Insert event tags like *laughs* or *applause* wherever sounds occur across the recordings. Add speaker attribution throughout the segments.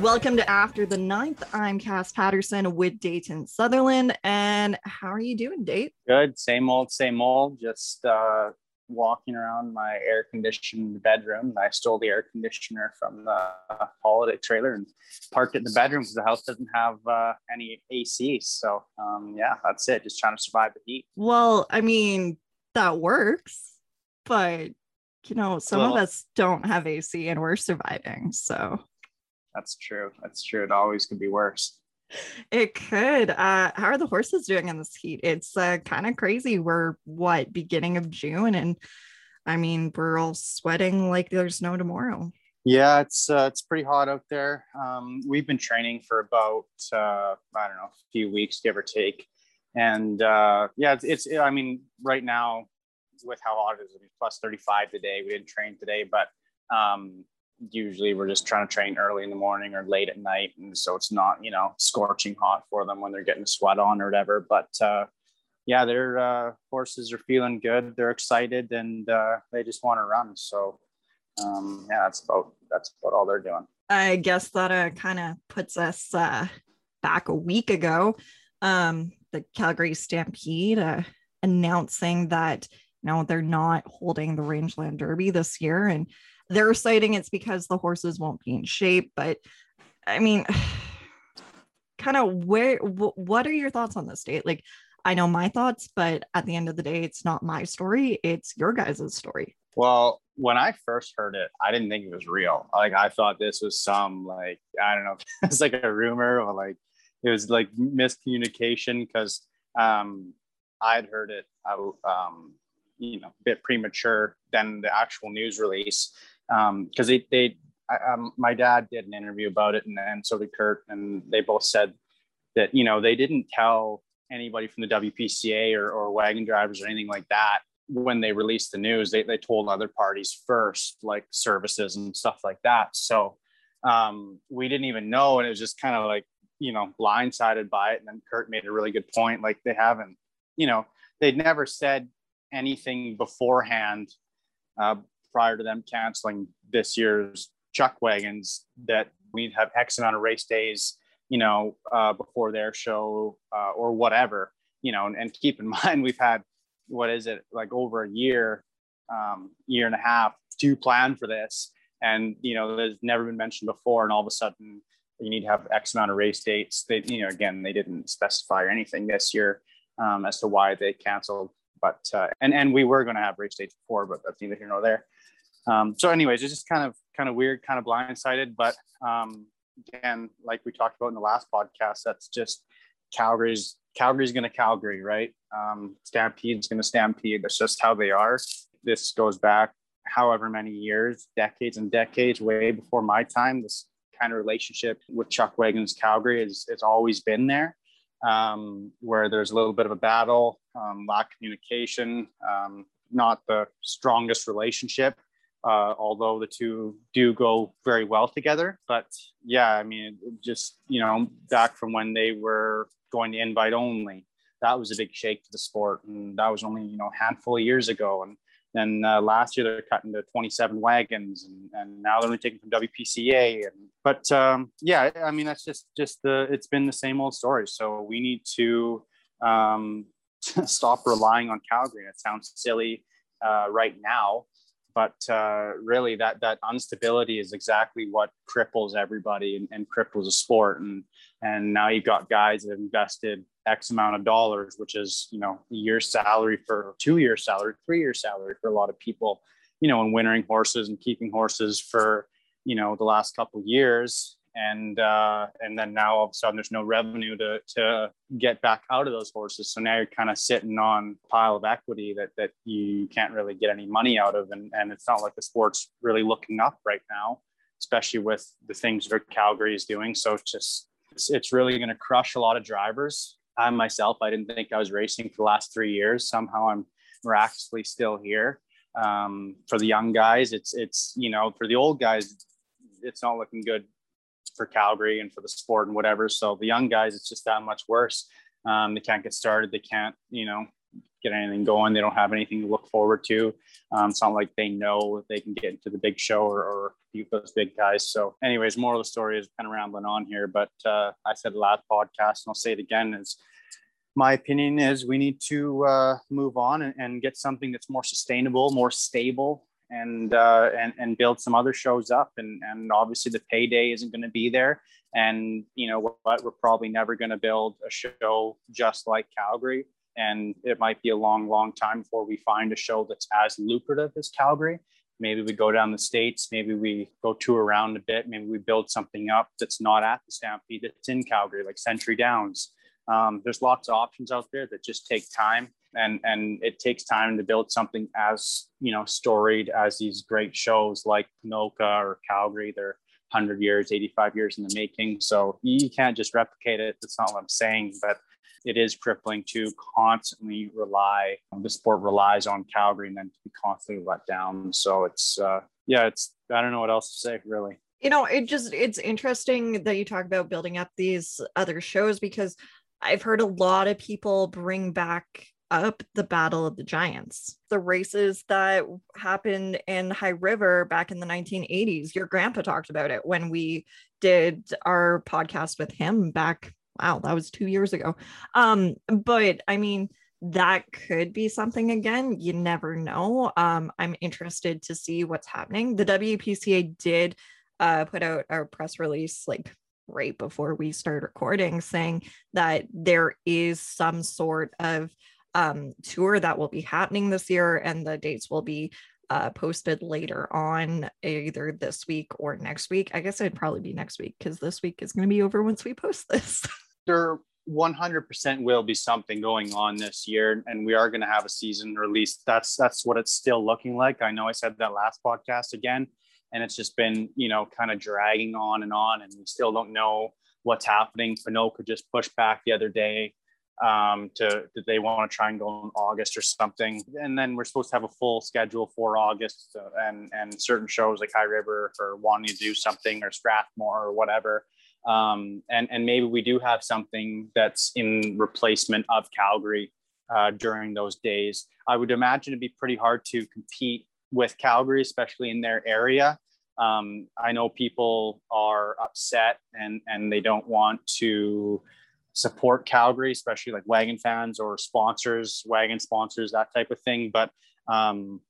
Speaker 1: Welcome to After the Ninth. I'm Cass Patterson with Dayton Sutherland. And how are you doing, Date?
Speaker 2: Good. Same old, same old. Just uh, walking around my air conditioned bedroom. I stole the air conditioner from the holiday trailer and parked it in the bedroom because the house doesn't have uh, any AC. So, um, yeah, that's it. Just trying to survive the heat.
Speaker 1: Well, I mean, that works, but you know, some well, of us don't have AC and we're surviving. So,
Speaker 2: that's true. That's true. It always could be worse.
Speaker 1: It could. Uh, how are the horses doing in this heat? It's uh, kind of crazy. We're what beginning of June, and I mean we're all sweating like there's no tomorrow.
Speaker 2: Yeah, it's uh, it's pretty hot out there. Um, we've been training for about uh, I don't know a few weeks, give or take, and uh, yeah, it's, it's I mean right now with how hot it is, I mean, plus 35 today. We didn't train today, but um, usually we're just trying to train early in the morning or late at night and so it's not you know scorching hot for them when they're getting sweat on or whatever but uh, yeah their uh, horses are feeling good they're excited and uh, they just want to run so um, yeah that's about that's about all they're doing.
Speaker 1: I guess that uh, kind of puts us uh, back a week ago um, the calgary stampede uh, announcing that you know they're not holding the rangeland derby this year and they're citing it's because the horses won't be in shape but i mean *sighs* kind of where w- what are your thoughts on this date like i know my thoughts but at the end of the day it's not my story it's your guys' story.
Speaker 2: Well when i first heard it i didn't think it was real. Like i thought this was some like i don't know *laughs* it's like a rumor or like it was like miscommunication because um i'd heard it uh, um you know a bit premature than the actual news release because um, they, they I, um, my dad did an interview about it and, and so did Kurt and they both said that you know they didn't tell anybody from the WPCA or, or wagon drivers or anything like that when they released the news. They, they told other parties first like services and stuff like that. So um, we didn't even know and it was just kind of like you know blindsided by it. And then Kurt made a really good point like they haven't you know they'd never said anything beforehand uh, prior to them canceling this year's chuck wagons that we'd have X amount of race days, you know, uh, before their show uh, or whatever, you know, and, and, keep in *laughs* mind we've had what is it like over a year, um, year and a half to plan for this, and you know, there's never been mentioned before, and all of a sudden you need to have X amount of race dates. They, you know, again, they didn't specify anything this year um, as to why they canceled, but uh, and and we were going to have race dates before, but that's neither here nor there. Um, so, anyways, it's just kind of kind of weird, kind of blindsided. But um, again, like we talked about in the last podcast, that's just Calgary's Calgary's going to Calgary, right? Um, Stampede's going to Stampede. That's just how they are. This goes back however many years, decades and decades, way before my time. This kind of relationship with Chuck Wagons Calgary is always been there. Um, where there's a little bit of a battle, um, lack of communication, um, not the strongest relationship uh, although the two do go very well together. But yeah, I mean, just, you know, back from when they were going to invite only, that was a big shake to the sport. And that was only, you know, a handful of years ago. And then uh, last year they're cutting to 27 wagons and, and now they're only taking from WPCA. And, but um, yeah, I mean, that's just, just the, it's been the same old story. So we need to um, *laughs* stop relying on Calgary. It sounds silly uh, right now, but uh, really that that instability is exactly what cripples everybody and, and, cripples a sport. And and now you've got guys that have invested x amount of dollars which is you know a year's salary for two year salary three year salary for a lot of people you know in wintering horses and keeping horses for you know the last couple years and uh, and then now all of a sudden there's no revenue to to get back out of those horses. So now you're kind of sitting on a pile of equity that that you can't really get any money out of, and and it's not like the sport's really looking up right now, especially with the things that Calgary is doing. So it's just it's, it's really going to crush a lot of drivers. I myself, I didn't think I was racing for the last three years. Somehow I'm miraculously still here. Um, for the young guys, it's it's you know for the old guys, it's not looking good for Calgary and for the sport and whatever. So the young guys, it's just that much worse. Um, they can't get started. They can't, you know, get anything going. They don't have anything to look forward to. Um, it's not like they know they can get into the big show or, or those big guys. So, anyways, moral of the story is kind of rambling on here, but uh, I said last podcast, and I'll say it again: is my opinion is we need to uh, move on and, and, get something that's more sustainable, more stable, and uh, and and build some other shows up. And and obviously the payday isn't going to be there. And you know what? We're probably never going to build a show just like Calgary and it might be a long, long time before we find a show that's as lucrative as Calgary. Maybe we go down the states, maybe we go tour around a bit, maybe we build something up that's not at the Stampede, that's in Calgary, like Century Downs. Um, there's lots of options out there that just take time, and and it takes time to build something as you know storied as these great shows like Ponoka or Calgary. They're 100 years, 85 years in the making. So you can't just replicate it. That's not what I'm saying, but it is crippling to constantly rely the sport relies on Calgary and then to be constantly let down. So it's uh, yeah, it's I don't know what else to say really.
Speaker 1: You know, it just it's interesting that you talk about building up these other shows because I've heard a lot of people bring back up the Battle of the Giants, the races that happened in High River back in the 1980s. Your grandpa talked about it when we did our podcast with him back wow, that was two years ago. Um, but I mean, that could be something again. You never know. Um, I'm interested to see what's happening. The WPCA did uh, put out a press release like right before we start recording saying that there is some sort of um, tour that will be happening this year and the dates will be uh, posted later on either this week or next week. I guess it'd probably be next week because this week is going to be over once we post this. *laughs*
Speaker 2: there 100% will be something going on this year and we are going to have a season least that's that's what it's still looking like i know i said that last podcast again and it's just been you know kind of dragging on and on and we still don't know what's happening Ponoka just pushed back the other day um, to they want to try and go in August or something, and then we're supposed to have a full schedule for August, and and certain shows like High River or wanting to do something or Strathmore or whatever um, and and maybe we do have something that's in replacement of Calgary uh, during those days. I would imagine it'd be pretty hard to compete with Calgary, especially in their area. Um, I know people are upset and and they don't want to support Calgary, especially like wagon fans or sponsors, wagon sponsors, that type of thing. But um,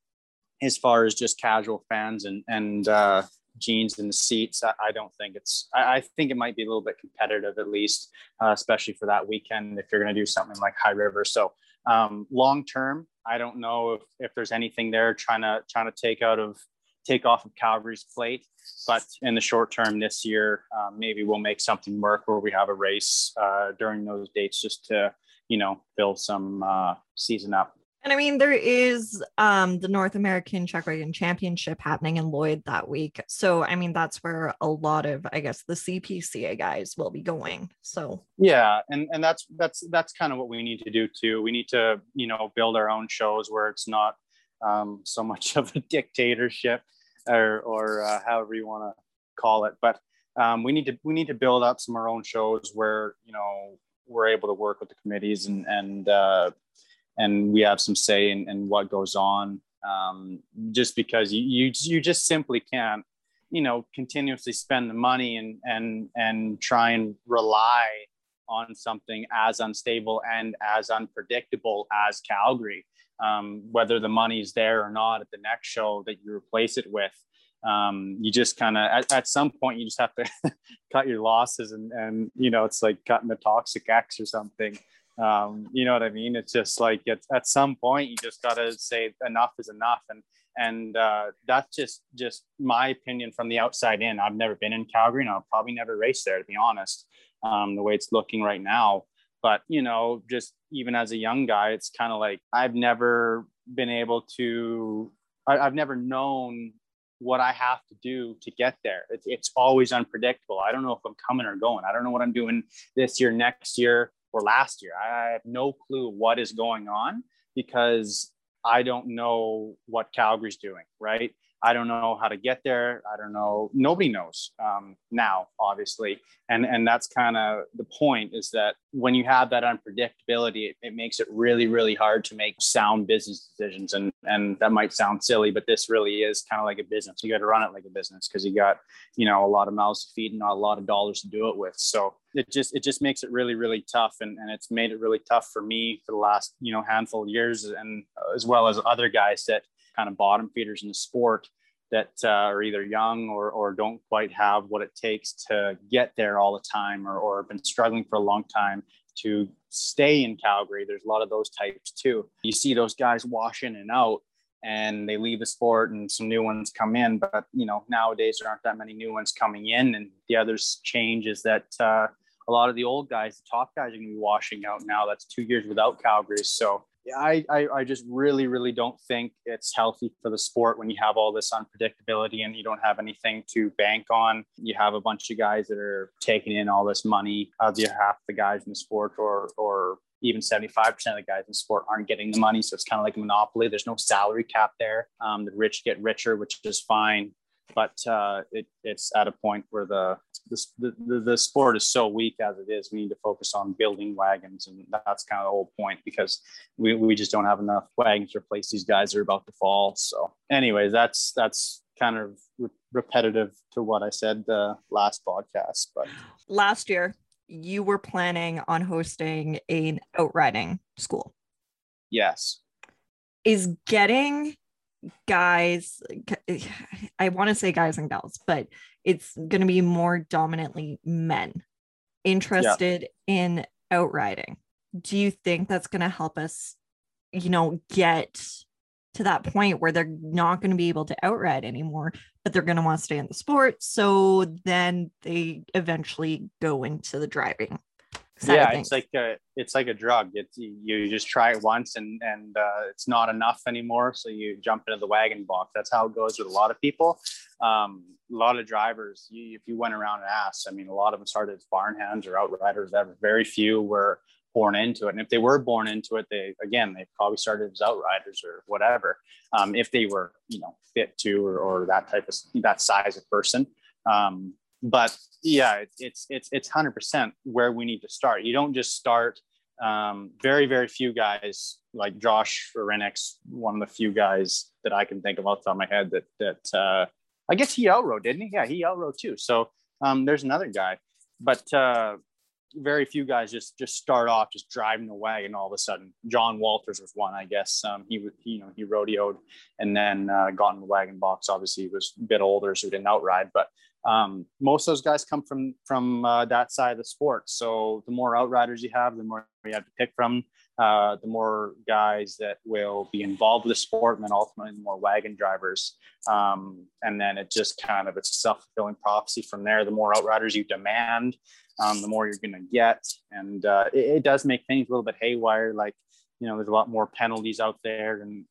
Speaker 2: as far as just casual fans and and uh, jeans in the seats. I, I don't think it's. I, I, think it might be a little bit competitive at least, uh, especially for that weekend if you're going to do something like High River. So um, long term, I don't know if, if there's anything there trying to trying to take out of take off of Calgary's plate. But in the short term this year, um, maybe we'll make something work where we have a race uh, during those dates just to you know fill some uh, season up.
Speaker 1: And I mean, there is um, the North American Chuck Wagon Championship happening in Lloyd that week. So, I mean, that's where a lot of, I guess, the CPCA guys will be going. So,
Speaker 2: yeah, and and that's that's that's kind of what we need to do too. We need to, you know, build our own shows where it's not um, so much *laughs* of a dictatorship, or or uh, however you want to call it. But um, we need to we need to build up some of our own shows where you know we're able to work with the committees and and uh, and we have some say in, in what goes on um, just because you, you you just simply can't you know continuously spend the money and and and try and rely on something as unstable and as unpredictable as Calgary. Um, whether the money's there or not at the next show that you replace it with, um, you just kind of at, at, some point you just have to *laughs* cut your losses and and you know it's like cutting the toxic X or something. Um, you know what I mean? It's just like at, at some point you just gotta say enough is enough, and and uh, that's just just my opinion from the outside in. I've never been in Calgary, and I'll probably never race there to be honest. Um, the way it's looking right now, but you know, just even as a young guy, it's kind of like I've never been able to. I, I've never known what I have to do to get there. It's, it's always unpredictable. I don't know if I'm coming or going. I don't know what I'm doing this year, next year or last year. I have no clue what is going on because I don't know what Calgary's doing, right? I don't know how to get there. I don't know. Nobody knows um, now, obviously, and and that's kind of the point is that when you have that unpredictability, it, it, makes it really really hard to make sound business decisions. And and that might sound silly, but this really is kind of like a business. You got to run it like a business because you got you know a lot of mouths to feed and not a lot of dollars to do it with. So it just it just makes it really really tough, and and it's made it really tough for me for the last you know handful of years, and as well as other guys that kind of bottom feeders in the sport that uh, are either young or, or don't quite have what it takes to get there all the time or, or been struggling for a long time to stay in Calgary. There's a lot of those types too. You see those guys wash in and out and they leave the sport and some new ones come in. But, you know, nowadays there aren't that many new ones coming in. And the other change is that uh, a lot of the old guys, the top guys are going to be washing out now. That's two years without Calgary. So I, I, I just really, really don't think it's healthy for the sport when you have all this unpredictability and you don't have anything to bank on. You have a bunch of guys that are taking in all this money. You half the guys in the sport or or even 75% of the guys in sport aren't getting the money. So it's kind of like a monopoly. There's no salary cap there. Um, the rich get richer, which is fine but uh, it, it's at a point where the, the, the, the sport is so weak as it is. We need to focus on building wagons, and that's kind of the whole point because we, we just don't have enough wagons to replace these guys that are about to fall. So, anyways, that's that's kind of re- repetitive to what I said the last podcast. But
Speaker 1: last year, you were planning on hosting an outriding school.
Speaker 2: Yes.
Speaker 1: Is getting guys i want to say guys and gals but it's going to be more dominantly men interested yeah. in outriding do you think that's going to help us you know get to that point where they're not going to be able to outride anymore but they're going to want to stay in the sport so then they eventually go into the driving
Speaker 2: yeah it's like a it's like a drug. It's you just try it once and and uh, it's not enough anymore so you jump into the wagon box. That's how it goes with a lot of people. Um, a lot of drivers you, if you went around and asked i mean a lot of them started as barn hands or outriders. Ever very few were born into it. And if they were born into it they again they probably started as outriders or whatever um, if they were you know fit to or, or that type of that size of person. Um, but yeah, it's it's it's hundred percent where we need to start. You don't just start. Um, very very few guys like Josh Renix, one of the few guys that I can think of off the top of my head that that uh, I guess he outrode, didn't he? Yeah, he outrode too. So um, there's another guy, but uh, very few guys just just start off just driving the wagon all of a sudden. John Walters was one, I guess. Um, he he you know he rodeoed and then uh, got in the wagon box. Obviously, he was a bit older, so he didn't outride, but um, most of those guys come from from uh, that side of the sport. So the more outriders you have, the more you have to pick from. Uh, the more guys that will be involved with the sport, and then ultimately the more wagon drivers. Um, and then it just kind of it's a self fulfilling prophecy from there. The more outriders you demand, um, the more you're going to get, and uh, it, it does make things a little bit haywire. Like you know, there's a lot more penalties out there, and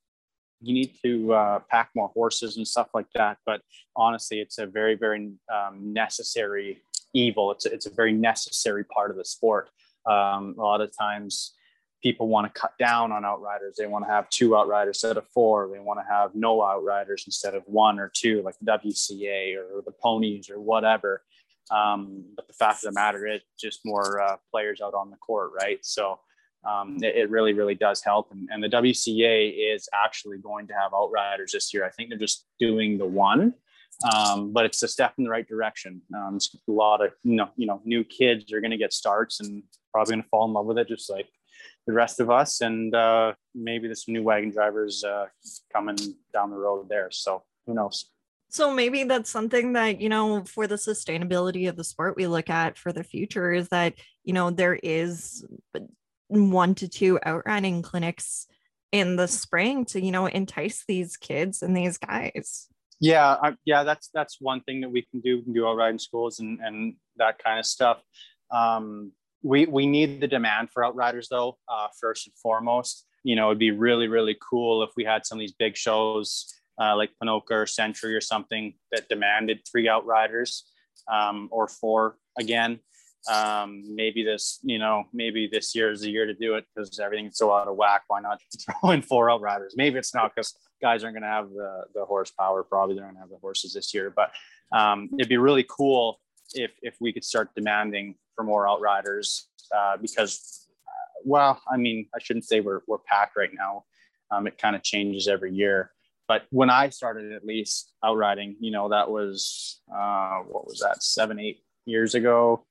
Speaker 2: you need to uh, pack more horses and stuff like that. But honestly, it's a very, very um, necessary evil. It's a, it's a very necessary part of the sport. Um, a lot of times, people want to cut down on outriders. They want to have two outriders instead of four. They want to have no outriders instead of one or two, like the WCA or the ponies or whatever. Um, but the fact of the matter is, just more uh, players out on the court, right? So um, it, it, really, really does help. And, and, the WCA is actually going to have outriders this year. I think they're just doing the one, um, but it's a step in the right direction. Um, a lot of you know, you know, new kids are going to get starts and probably going to fall in love with it, just like the rest of us. And uh, maybe there's some new wagon drivers uh, coming down the road there. So who knows?
Speaker 1: So maybe that's something that, you know, for the sustainability of the sport we look at for the future is that, you know, there is one to two outriding clinics in the spring to you know entice these kids and these guys.
Speaker 2: Yeah I, yeah that's that's one thing that we can do. We can do outriding schools and and that kind of stuff. Um, we we need the demand for outriders though uh, first and foremost. You know it'd be really really cool if we had some of these big shows uh, like Ponoka or Century or something that demanded three outriders um, or four again um, maybe this, you know, maybe this year is the year to do it because everything's so out of whack. Why not *laughs* throw in four outriders? Maybe it's not because guys aren't going to have the, the horsepower. Probably they're going to have the horses this year, but um, it'd be really cool if, if we could start demanding for more outriders uh, because, uh, well, I mean, I shouldn't say we're, we're packed right now. Um, it kind of changes every year. But when I started, at least outriding, you know, that was uh, what was that, seven, eight years ago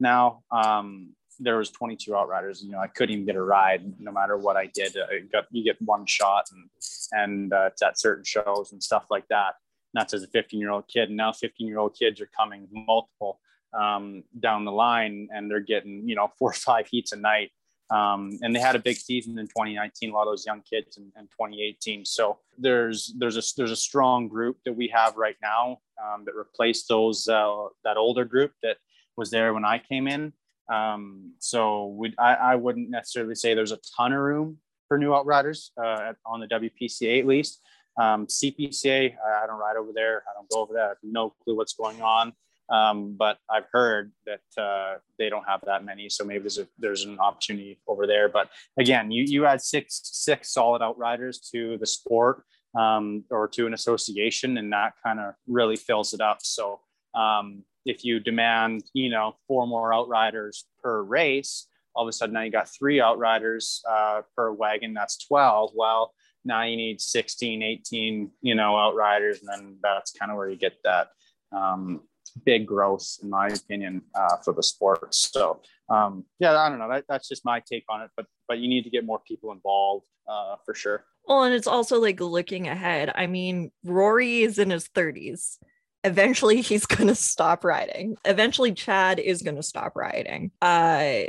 Speaker 2: now. Um, there was 22 outriders. You know, I couldn't even get a ride no matter what I did. I got you get one shot and and uh, it's at certain shows and stuff like that. Not as a 15 year old kid. And now 15 year old kids are coming multiple um, down the line and they're getting you know *laughs* four or five heats a night. Um, and they had a big season in 2019. A lot of those young kids in, in 2018. So there's there's a there's a strong group that we have right now um, that replaced those uh, that older group that was there when I came in. Um, so we, I, I wouldn't necessarily say there's a ton of room for new outriders uh, on the WPCA at least. Um, CPCA, I, don't ride over there. I don't go over there. I have no clue what's going on. Um, but I've heard that uh, they don't have that many, so maybe there's a, there's an opportunity over there. But again, you you add six six solid outriders to the sport um, or to an association, and that kind of really fills it up. So um, if you demand, you know, four more outriders per race, all of a sudden now you got three outriders uh, per wagon. That's 12. Well, now you need 16, 18, you know, outriders. And then that's kind of where you get that um, big growth, in my opinion, uh, for the sport. So, um, yeah, I don't know. That, that's just my take on it. But, but you need to get more people involved uh, for sure.
Speaker 1: Well, and it's also like looking ahead. I mean, Rory is in his 30s eventually he's *laughs* to stop riding. Eventually chad is to stop riding. Uh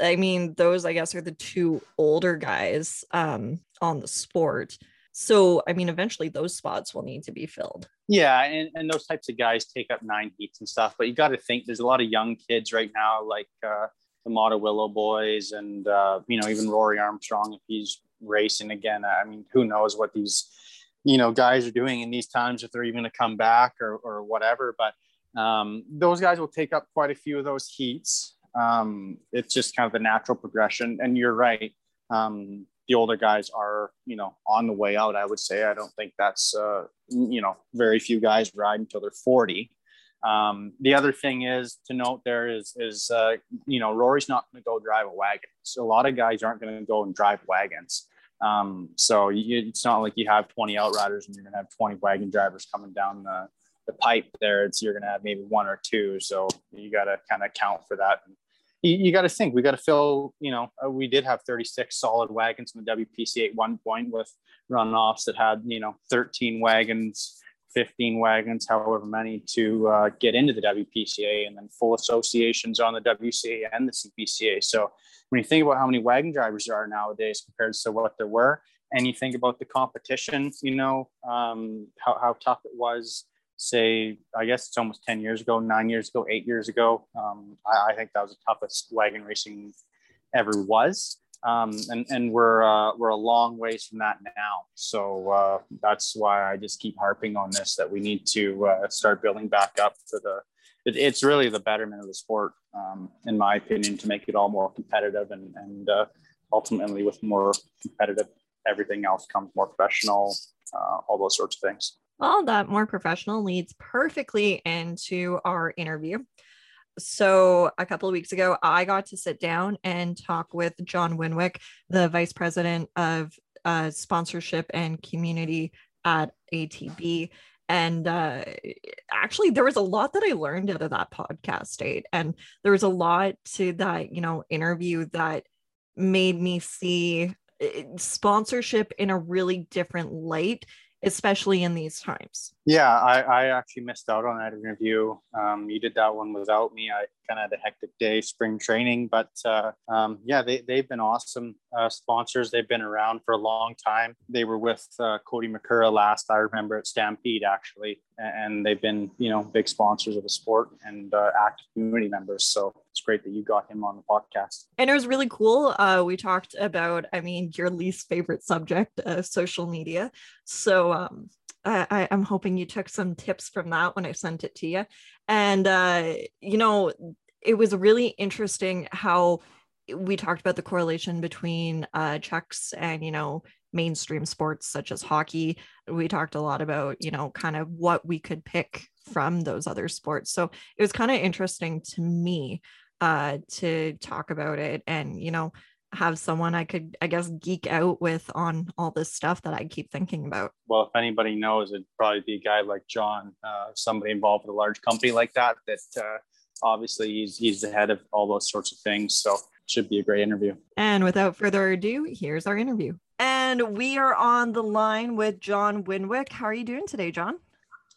Speaker 1: i mean those i guess are the two older guys um on the sport. So i mean eventually those spots will need to be filled.
Speaker 2: Yeah and, and those types of guys take up nine heats and stuff but you got to think there's a lot of young kids right now like uh the Mata Willow boys and uh, you know even Rory Armstrong if he's racing again. I mean, who knows what these you know guys are doing in these times if they're even to come back or, or whatever but um, those guys will take up quite a few of those heats. Um, it's just kind of the natural progression. And you're right um, the older guys are you know on the way out i would say. I don't think that's uh, you know very few guys ride until they're 40 um, the other thing is to note there is is uh, you know rory's not going to go drive a wagon. So a lot of guys aren't going to go and drive wagons um, so you, it's not like you have 20 outriders and you're going to have 20 wagon drivers coming down the, the pipe there. It's you're going to have maybe one or two. So you got to kind of account for that. You, you got to think we got to fill, you know, uh, we did have 36 solid wagons in the WPC at one point with runoffs that had, you know, 13 wagons, 15 wagons, however many to uh, get into the WPCA and then full associations on the WCA and the CPCA. So when you think about how many wagon drivers there are nowadays compared to what there were, and you think about the competition, you know, um, how, how tough it was, say, I guess it's almost 10 years ago, nine years ago, eight years ago. Um, I, I, think that was the toughest wagon racing ever was. Um, and, and we're, uh, we're a long ways from that now. So uh, that's why I just keep harping on this, that we need to uh, start building back up to the, it, it's really the betterment of the sport, um, in my opinion, to make it all more competitive and, and uh, ultimately with more competitive, everything else comes more professional, uh, all those sorts of things.
Speaker 1: Well, that more professional leads perfectly into our interview. So, a couple of weeks ago, I got to sit down and talk with John Winwick, the vice president of uh, sponsorship and community at ATB and uh, actually there was a lot that i learned out of that podcast state and there was a lot to that you know interview that made me see eh, sponsorship in a really different light especially in these times
Speaker 2: yeah i, I actually missed out on that interview. Um, you did that one without me. I kind of had a hectic day spring training but uh, um, yeah they, they've been awesome uh, sponsors. They've been around for a long time. They were with uh, cody mccura last i remember at stampede actually and they've been you know big sponsors of the sport and uh, active community members so it's great that you got him on the podcast.
Speaker 1: And it was really cool uh, we talked about i mean your least favorite subject uh, social media. So um, I, am hoping you took some tips from that when I sent it to you. And, uh, you know, it was really interesting how we talked about the correlation between uh, chucks and you know mainstream sports such as hockey we talked a lot about you know kind of what we could pick from those other sports so it was kind of interesting to me uh, to talk about it and you know have someone I could, I guess, geek out with on all this stuff that I keep thinking about.
Speaker 2: Well, if anybody knows, it'd probably be a guy like John, uh, somebody involved with a large company like that. That uh, obviously he's he's the head of all those sorts of things. So it should be a great interview.
Speaker 1: And without further ado, here's our interview. And we are on the line with John Winwick. How are you doing today, John?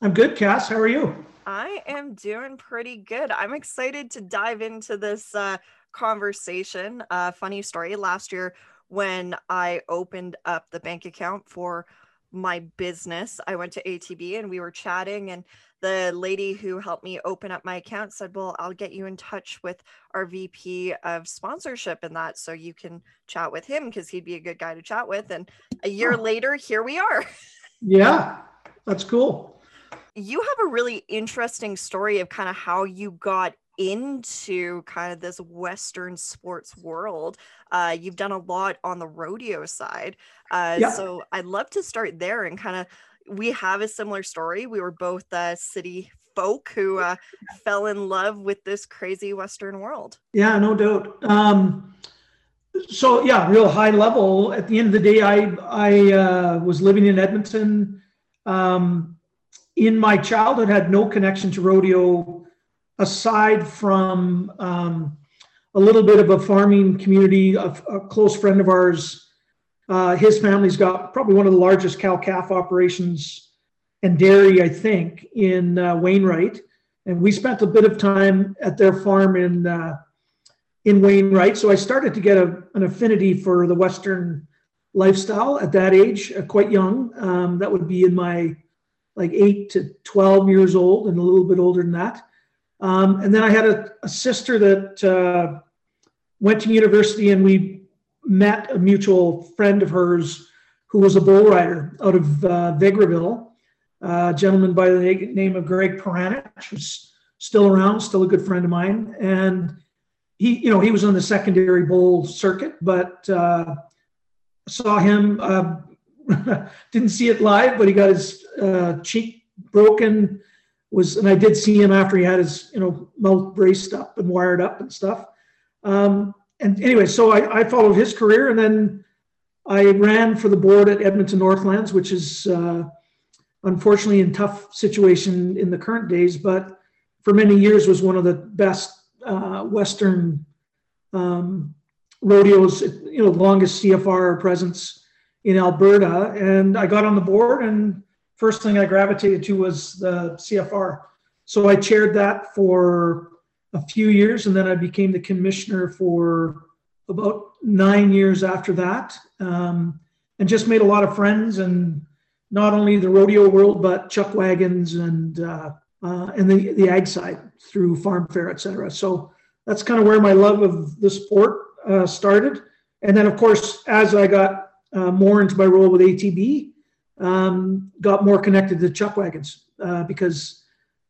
Speaker 3: I'm good, Cass. How are you?
Speaker 1: I am doing pretty good. I'm excited to dive into this uh, conversation. Uh, funny story last year when I opened up the bank account for my business, I went to ATB and we were chatting, and the lady who helped me open up my account said, Well, I'll get you in touch with our VP of sponsorship and that so you can chat with him because he'd be a good guy to chat with. And a year later, here we are. *laughs*
Speaker 3: yeah, that's cool.
Speaker 1: You have a really interesting story of kind of how you got into kind of this Western sports world. Uh, you've done a lot on the rodeo side. Uh, yeah. So I'd love to start there and kind of, we have a similar story. We were both uh, city folk who uh, *laughs* fell in love with this crazy Western world.
Speaker 3: Yeah, no doubt. Um, so yeah, real high level. At the end of the day, I I uh, was living in Edmonton. Um, in my childhood, had no connection to rodeo aside from um, a little bit of a farming community, a, a close friend of ours, uh, his family's got probably one of the largest cow calf operations and dairy, I think, in uh, Wainwright. And we spent a bit of time at their farm in uh, in Wainwright. So I started to get a, an affinity for the Western lifestyle at that age, uh, quite young. Um, that would be in my like eight to 12 years old and a little bit older than that. Um, and then I had a, a sister that uh, went to university, and we met a mutual friend of hers who was a bull rider out of uh, Vegreville, uh, a gentleman by the name of Greg Peranich, who's still around, still a good friend of mine. And he, you know, he was on the secondary bull circuit, but uh, saw him. Uh, *laughs* didn't see it live, but he got his uh, cheek broken was, and I did see him after he had his, you know, mouth braced up and wired up and stuff. Um, and anyway, so I, I, followed his career, and then I ran for the board at Edmonton Northlands, which is uh, unfortunately in tough situation in the current days, but for many years was one of the best uh, Western um, rodeos, you know, longest CFR presence in Alberta. And I got on the board and first thing I gravitated to was the CFR. So I chaired that for a few years, and then I became the commissioner for about nine years after that, um, and just made a lot of friends, and not only the rodeo world, but chuck wagons and uh, uh, and the the ag side through farm fair, et cetera. So that's kind of where my love of the sport uh, started, and then of course as I got uh, more into my role with ATB, um, got more connected to chuck wagons uh, because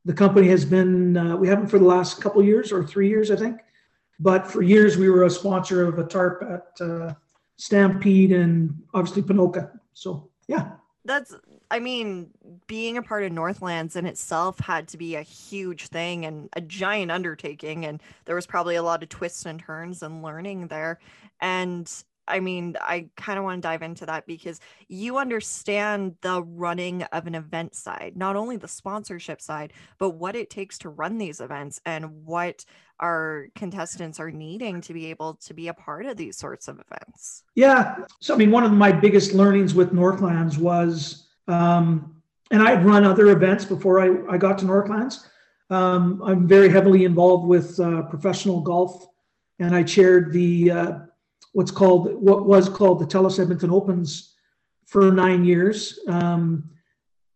Speaker 3: the company has been uh, we haven't for the last couple years or three years I think, but for years we were a sponsor of a tarp at uh, Stampede and obviously Ponoka. So yeah,
Speaker 1: that's I mean being a part of Northlands in itself had to be a huge thing and a giant undertaking and there was probably a lot of twists and turns and learning there. And I mean, I kind of want to dive into that because you understand the running of an event side, not only the sponsorship side, but what it takes to run these events and what our contestants are needing to be able to be a part of these sorts of events.
Speaker 3: Yeah. So, I mean, one of my biggest learnings with Northlands was, um, and I'd run other events before I, I got to Northlands. Um, I'm very heavily involved with uh, professional golf, and I chaired the uh, what's called what was called the TELUS Edmonton Opens for nine years, um,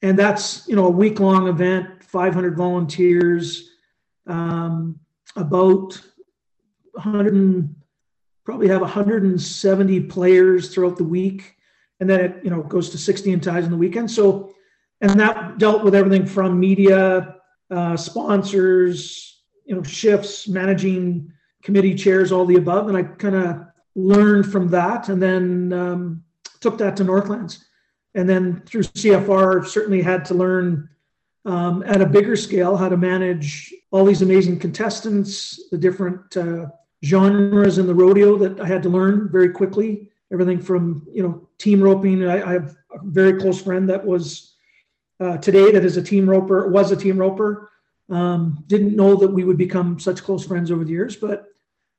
Speaker 3: and that's you know a week long event, 500 volunteers, um, about 100 and probably have 170 players throughout the week, and then it you know goes to 60 in ties on the weekend. So, and that dealt with everything from media, uh, sponsors, you know shifts, managing committee chairs, all the above, and I kind of learned from that, and then um, took that to Northlands, and then through CFR certainly had to learn um, at a bigger scale how to manage all these amazing contestants, the different uh, genres in the rodeo that I had to learn very quickly. Everything from you know team roping. I, I have a very close friend that was uh, today that is a team roper was a team roper. Um, didn't know that we would become such close friends over the years, but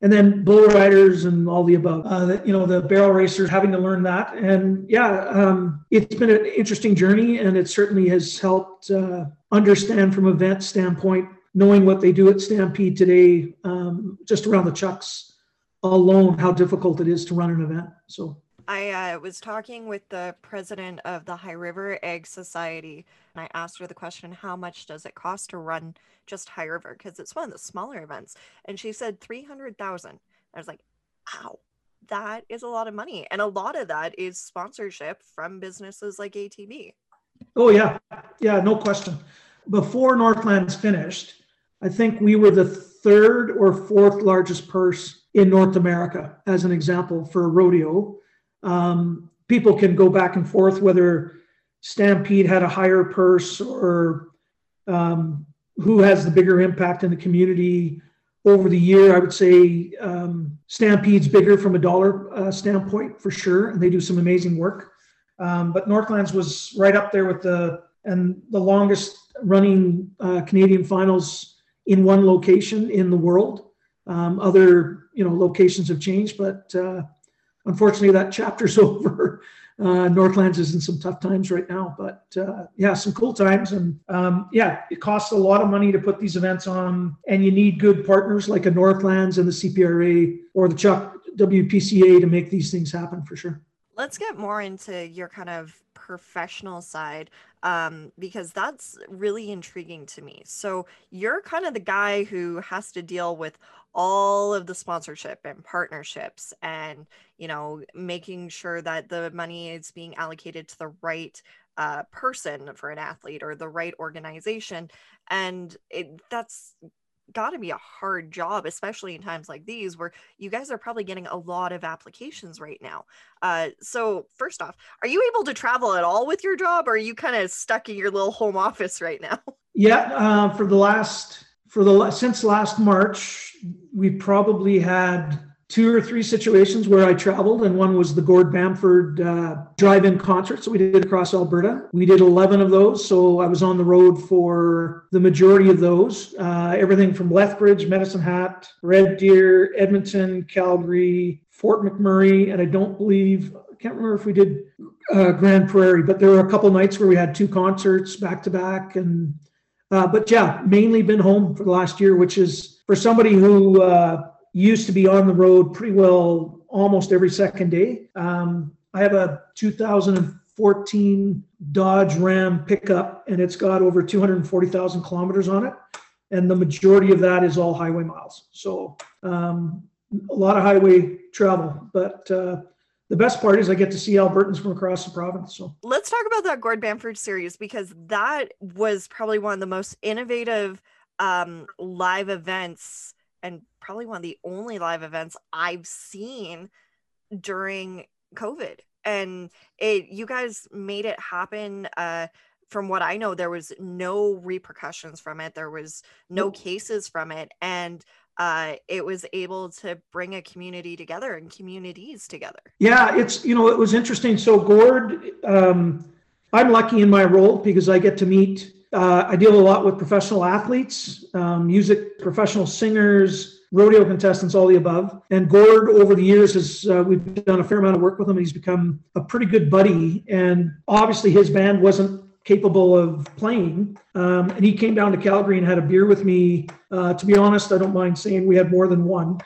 Speaker 3: and then bull riders and all the above. Uh, the, you know, the barrel racers having to learn that, and yeah, um, it's been an interesting journey, and it certainly has helped uh, understand from event standpoint, knowing what they do at Stampede today, um, just around the chucks alone, how difficult it is to run an event. So
Speaker 1: I uh, was talking with the president of the High River Ag Society, and I asked her the question, "How much does it cost to run just High River? Because it's one of the smaller events." And she said three hundred thousand. I was like, "Wow, that is a lot of money, and a lot of that is sponsorship from businesses like ATB."
Speaker 3: Oh yeah, yeah, no question. Before Northlands finished, I think we were the third or fourth largest purse in North America, as an example for a rodeo um, people can go back and forth whether Stampede had a higher purse or um, who has the bigger impact in the community over the year. I would say um, Stampede's bigger from a dollar uh, standpoint for sure, and they do some amazing work. Um, but Northlands was right up there with the and the longest running uh, Canadian finals in one location in the world. Um, other you know locations have changed, but uh, unfortunately, that chapter's *laughs* over. Uh, Northlands is in some tough times right now, but uh, yeah, some cool times. And um, yeah, it costs a lot of money to put these events on, and you need good partners like a Northlands and the CPRA or the Chuck WPCA to make these things happen for sure.
Speaker 1: Let's get more into your kind of professional side um, because that's really intriguing to me. So you're kind of the guy who has to deal with all of the sponsorship and partnerships and you know making sure that the money is being allocated to the right uh, person for an athlete or the right organization and it, that's got to be a hard job especially in times like these where you guys are probably getting a lot of applications right now. Uh, so first off are you able to travel at all with your job or are you kind of stuck in your little home office right now? *laughs*
Speaker 3: Yeah uh, for the last for the since last march we probably had two or three situations where I traveled, and one was the Gord Bamford uh, drive-in concerts that we did across Alberta. We did 11 of those, so I was on the road for the majority of those. Uh, everything from Lethbridge, Medicine Hat, Red Deer, Edmonton, Calgary, Fort McMurray, and I don't believe I can't remember if we did uh, Grande Prairie, but there were a couple nights where we had two concerts back to back, and uh, but yeah, mainly been home for the last year, which is for somebody who uh, used to be on the road pretty well almost every second day. Um, I have a 2014 Dodge Ram pickup, and it's got over 240,000 kilometers on it, and the majority of that is all highway miles. So um, a lot of highway travel, but uh, the best part is I get to see Albertans from across the province. So
Speaker 1: let's talk about that Gord Bamford series because that was probably one of the most innovative um, live events and probably one of the only live events I've seen during COVID. And it you guys made it happen. Uh, from what I know, there was no repercussions from it. There was no cases from it, and uh, it was able to bring a community together and communities together.
Speaker 3: Yeah, it's you know it was interesting. So Gord, um, I'm lucky in my role because I get to meet uh, I deal a lot with professional athletes, um, music professional singers, rodeo contestants, all the above. And Gord, over the years, has uh, we've done a fair amount of work with him. He's become a pretty good buddy. And obviously, his band wasn't capable of playing. Um, and he came down to Calgary and had a beer with me. Uh, to be honest, I don't mind saying we had more than one.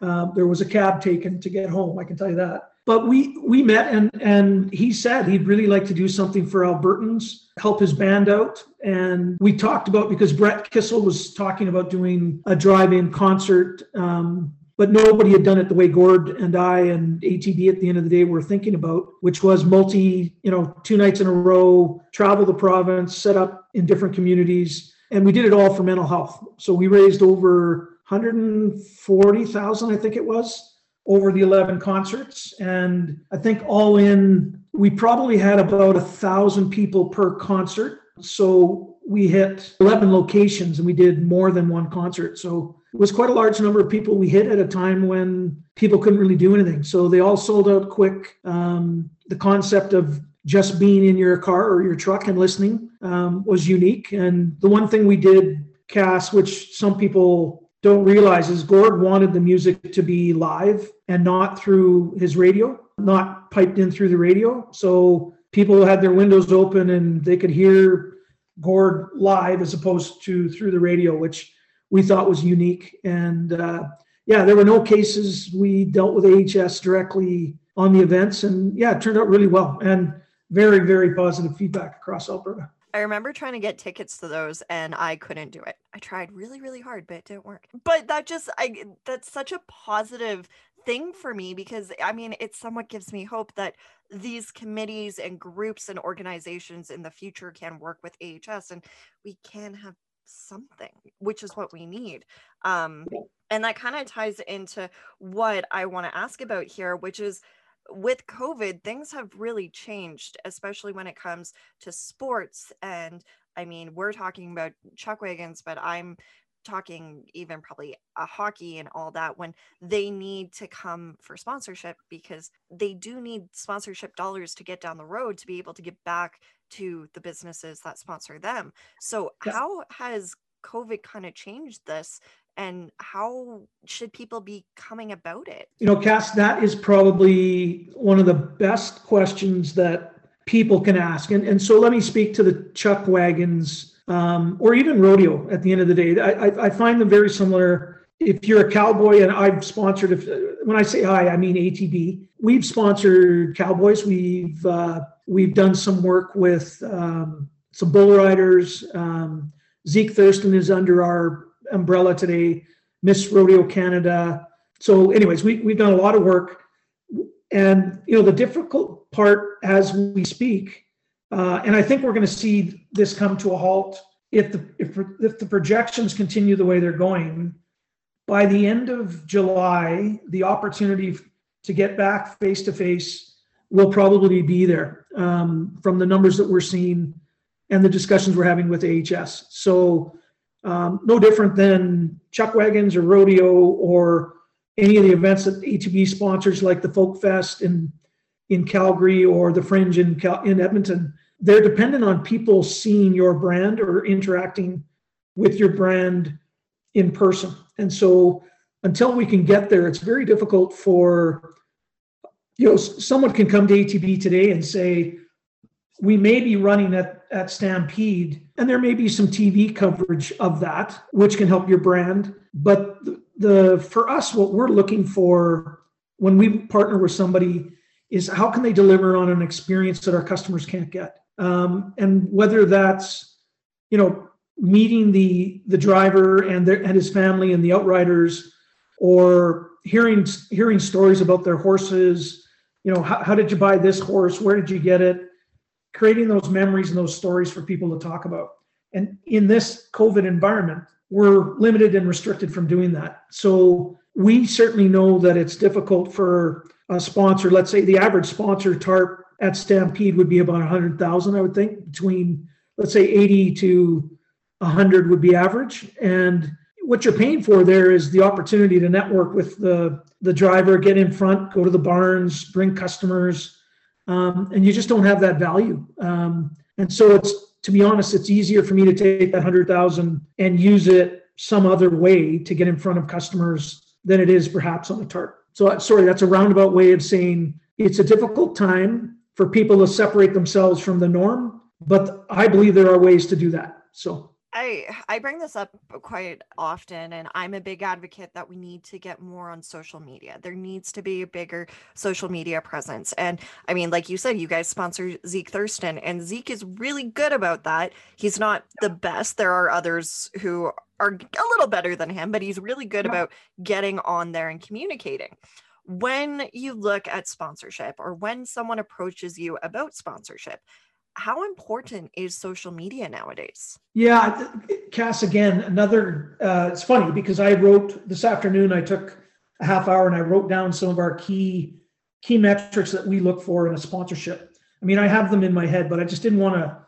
Speaker 3: Uh, there was a cab taken to get home. I can tell you that but we we met and and he said he'd really like to do something for Albertans, help his band out. And we talked about because Brett Kissel was talking about doing a drive-in concert, um, but nobody had done it the way Gord and I and ATB at the end of the day were thinking about, which was multi, you know, two nights in a row, travel the province, set up in different communities, and we did it all for mental health. So we raised over 140,000, I think it was, over the 11 concerts. And I think all in, we probably had about a thousand people per concert. So we hit 11 locations and we did more than one concert. So it was quite a large number of people we hit at a time when people couldn't really do anything. So they all sold out quick. Um, the concept of just being in your car or your truck and listening um, was unique. And the one thing we did, Cass, which some people don't realize, is Gord wanted the music to be live and not through his radio, not piped in through the radio. So people had their windows open and they could hear Gord live as opposed to through the radio, which we thought was unique. And uh, yeah, there were no cases. We dealt with AHS directly on the events, and yeah, it turned out really well. And very, very positive feedback across Alberta.
Speaker 1: I remember trying to get tickets to those and I couldn't do it. I tried really, really hard, but it didn't work. But that just I that's such a positive thing for me because I mean it somewhat gives me hope that these committees and groups and organizations in the future can work with AHS and we can have something, which is what we need. Um and that kind of ties into what I want to ask about here, which is with COVID, things have really changed, especially when it comes to sports. And I mean, we're talking about chuck wagons, but I'm talking even probably a hockey and all that when they need to come for sponsorship because they do need sponsorship dollars to get down the road to be able to get back to the businesses that sponsor them. So, yeah. how has COVID kind of changed this and how should people be coming about it?
Speaker 3: You know, Cass, that is probably one of the best questions that people can ask. And, and so let me speak to the chuck wagons um, or even rodeo at the end of the day. I, I, I, find them very similar. If you're a cowboy, and I've sponsored, if, when I say I, I mean ATB, we've sponsored cowboys. We've, uh, we've done some work with um, some bull riders. Um, Zeke Thurston is under our umbrella today, Miss Rodeo Canada. So, anyways, we, we've done a lot of work. And, you know, the difficult part as we speak, uh, and I think we're going to see this come to a halt if the, if, if the projections continue the way they're going. By the end of July, the opportunity to get back face to face will probably be there um, from the numbers that we're seeing and the discussions we're having with AHS. So um, no different than chuck wagons or rodeo or any of the events that ATB sponsors, like the Folk Fest in in Calgary or the Fringe in Cal- in Edmonton. They're dependent on people seeing your brand or interacting with your brand in person. And so, until we can get there, it's very difficult for you know someone can come to ATB today and say, we may be running at, at Stampede, and there may be some TV coverage of that, which can help your brand. But the, the for us, what we're looking for when we partner with somebody is how can they deliver on an experience that our customers can't get, um, and whether that's you know meeting the the driver and their and his family and the outriders, or hearing hearing stories about their horses. You know, how, how did you buy this horse? Where did you get it? Creating those memories and those stories for people to talk about. And in this COVID environment, we're limited and restricted from doing that. So we certainly know that it's difficult for a sponsor. Let's say the average sponsor tarp at Stampede would be about 100,000, I would think, between let's say 80 to 100 would be average. And what you're paying for there is the opportunity to network with the the driver, get in front, go to the barns, bring customers, um, and you just don't have that value. Um, and so it's to be honest, it's easier for me to take that hundred thousand and use it some other way to get in front of customers than it is perhaps on the tarp. So uh, sorry, that's a roundabout way of saying it's a difficult time for people to separate themselves from the norm, but I believe there are ways to do that. So
Speaker 1: I I bring this up quite often and I'm a big advocate that we need to get more on social media. There needs to be a bigger social media presence. And I mean like you said you guys sponsor Zeke Thurston and Zeke is really good about that. He's not the best. There are others who are a little better than him, but he's really good yeah. about getting on there and communicating. When you look at sponsorship or when someone approaches you about sponsorship, how important is social media nowadays?
Speaker 3: Yeah, Cass, again, another, uh, it's funny because I wrote this afternoon, I took a half hour and I wrote down some of our key key metrics that we look for in a sponsorship. I mean, I have them in my head, but I just didn't want to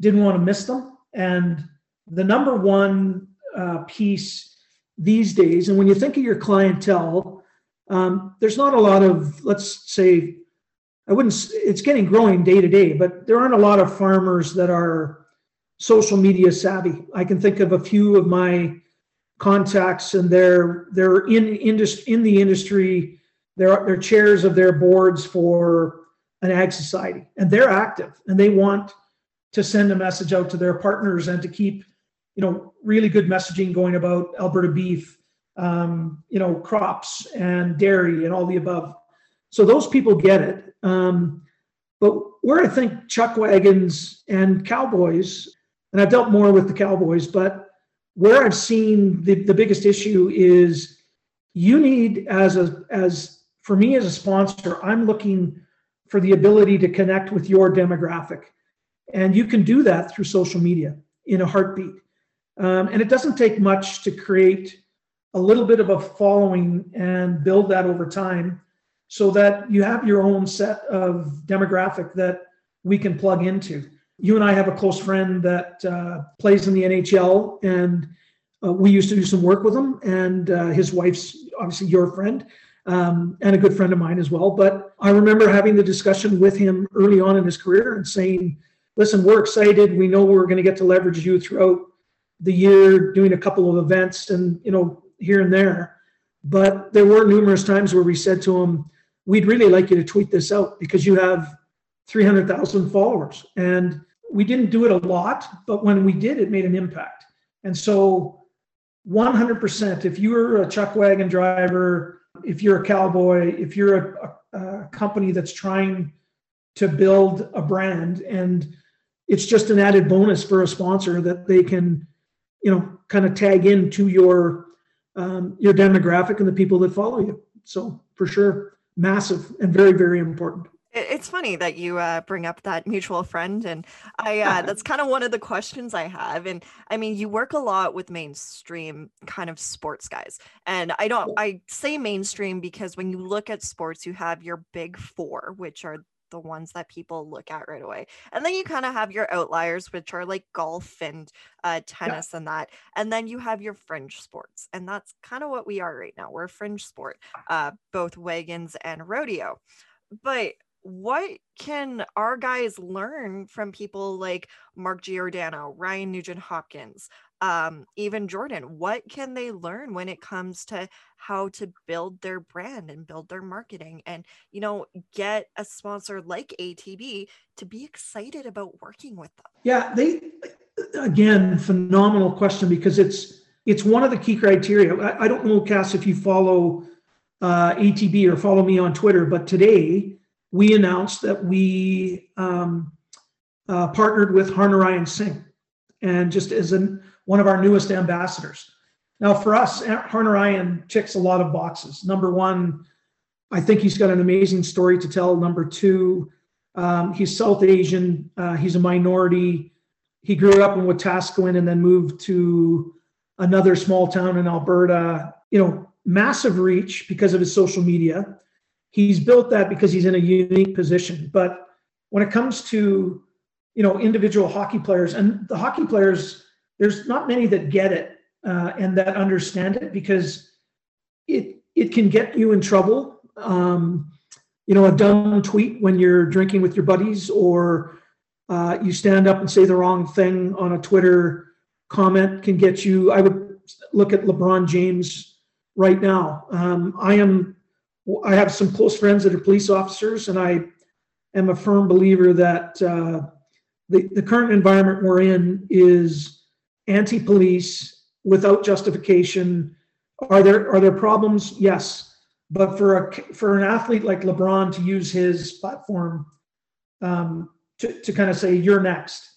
Speaker 3: didn't want to miss them. And the number one uh, piece these days, and when you think of your clientele, um, there's not a lot of let's say I wouldn't. It's getting growing day to day, but there aren't a lot of farmers that are social media savvy. I can think of a few of my contacts, and they're they're in industry in the industry. They're they're chairs of their boards for an ag society, and they're active, and they want to send a message out to their partners and to keep, you know, really good messaging going about Alberta beef, um, you know, crops and dairy and all the above. So those people get it. Um, but where I think chuck wagons and cowboys, and I've dealt more with the cowboys, but where I've seen the, the biggest issue is you need as a as for me as a sponsor, I'm looking for the ability to connect with your demographic. And you can do that through social media in a heartbeat. Um, and it doesn't take much to create a little bit of a following and build that over time so that you have your own set of demographic that we can plug into. You and I have a close friend that uh, plays in the NHL, and uh, we used to do some work with him. And uh, his wife's obviously your friend um, and a good friend of mine as well. But I remember having the discussion with him early on in his career and saying, "Listen, we're excited. We know we're going to get to leverage you throughout the year, doing a couple of events, and you know here and there." But there were numerous times where we said to him, we'd really like you to tweet this out because you have 300,000 followers. And we didn't do it a lot, but when we did, it made an impact. And so 100%, if you're a chuck wagon driver, if you're a cowboy, if you're a, a, a company that's trying to build a brand and it's just an added bonus for a sponsor that they can, you know, kind of tag into your um, your demographic and the people that follow you. So for sure massive and very, very important.
Speaker 1: It's funny that you uh, bring up that mutual friend, and I uh, *laughs* that's kind of one of the questions I have. And I mean, you work a lot with mainstream kind of sports guys, and I don't. I say mainstream because when you look at sports, you have your big four, which are the ones that people look at right away. And then you kind of have your outliers, which are like golf and uh, tennis yeah. and that. And then you have your fringe sports. And that's kind of what we are right now. We're a fringe sport, uh, both wagons and rodeo. But what can our guys learn from people like Mark Giordano, Ryan Nugent Hopkins, um, even Jordan? What can they learn when it comes to how to build their brand and build their marketing and, you know, get a sponsor like ATB to be excited about working with them?
Speaker 3: Yeah, they, again, phenomenal question because it's, it's one of the key criteria. I, I don't know, Cass, if you follow uh, ATB or follow me on Twitter, but today, we announced that we um, uh, partnered with Harnarayan Singh, and just as an, one of our newest ambassadors. Now, for us, Harnarayan ticks a lot of boxes. Number one, I think he's got an amazing story to tell. Number two, um, he's South Asian. Uh, he's a minority. He grew up in Wetaskiwin and then moved to another small town in Alberta. You know, massive reach because of his social media he's built that because he's in a unique position. But when it comes to you know individual hockey players and the hockey players, there's not many that get it uh, and that understand it because it it can get you in trouble. Um, you know, a dumb tweet when you're drinking with your buddies, or uh, you stand up and say the wrong thing on a Twitter comment can get you. I would look at LeBron James right now. Um, I am I have some close friends that are police officers, and I am a firm believer that uh, the, the current environment we're in is anti-police without justification. Are there are there problems? Yes, but for a for an athlete like LeBron to use his platform um, to to kind of say you're next,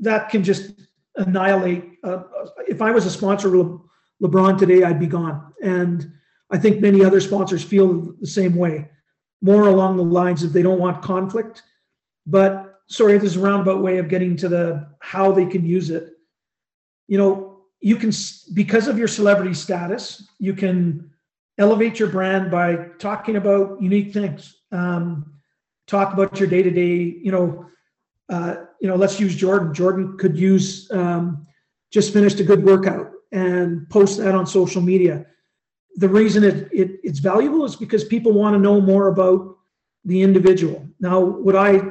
Speaker 3: that can just annihilate. Uh, if I was a sponsor of Le- LeBron today, I'd be gone. And I think many other sponsors feel the same way, more along the lines of they don't want conflict. But sorry, this is a roundabout way of getting to the how they can use it. You know, you can because of your celebrity status, you can elevate your brand by talking about unique things. Um, talk about your day to day. You know, uh, you know, let's use Jordan. Jordan could use um, just finished a good workout and post that on social media. The reason it, it it's valuable is because people want to know more about the individual. Now, would I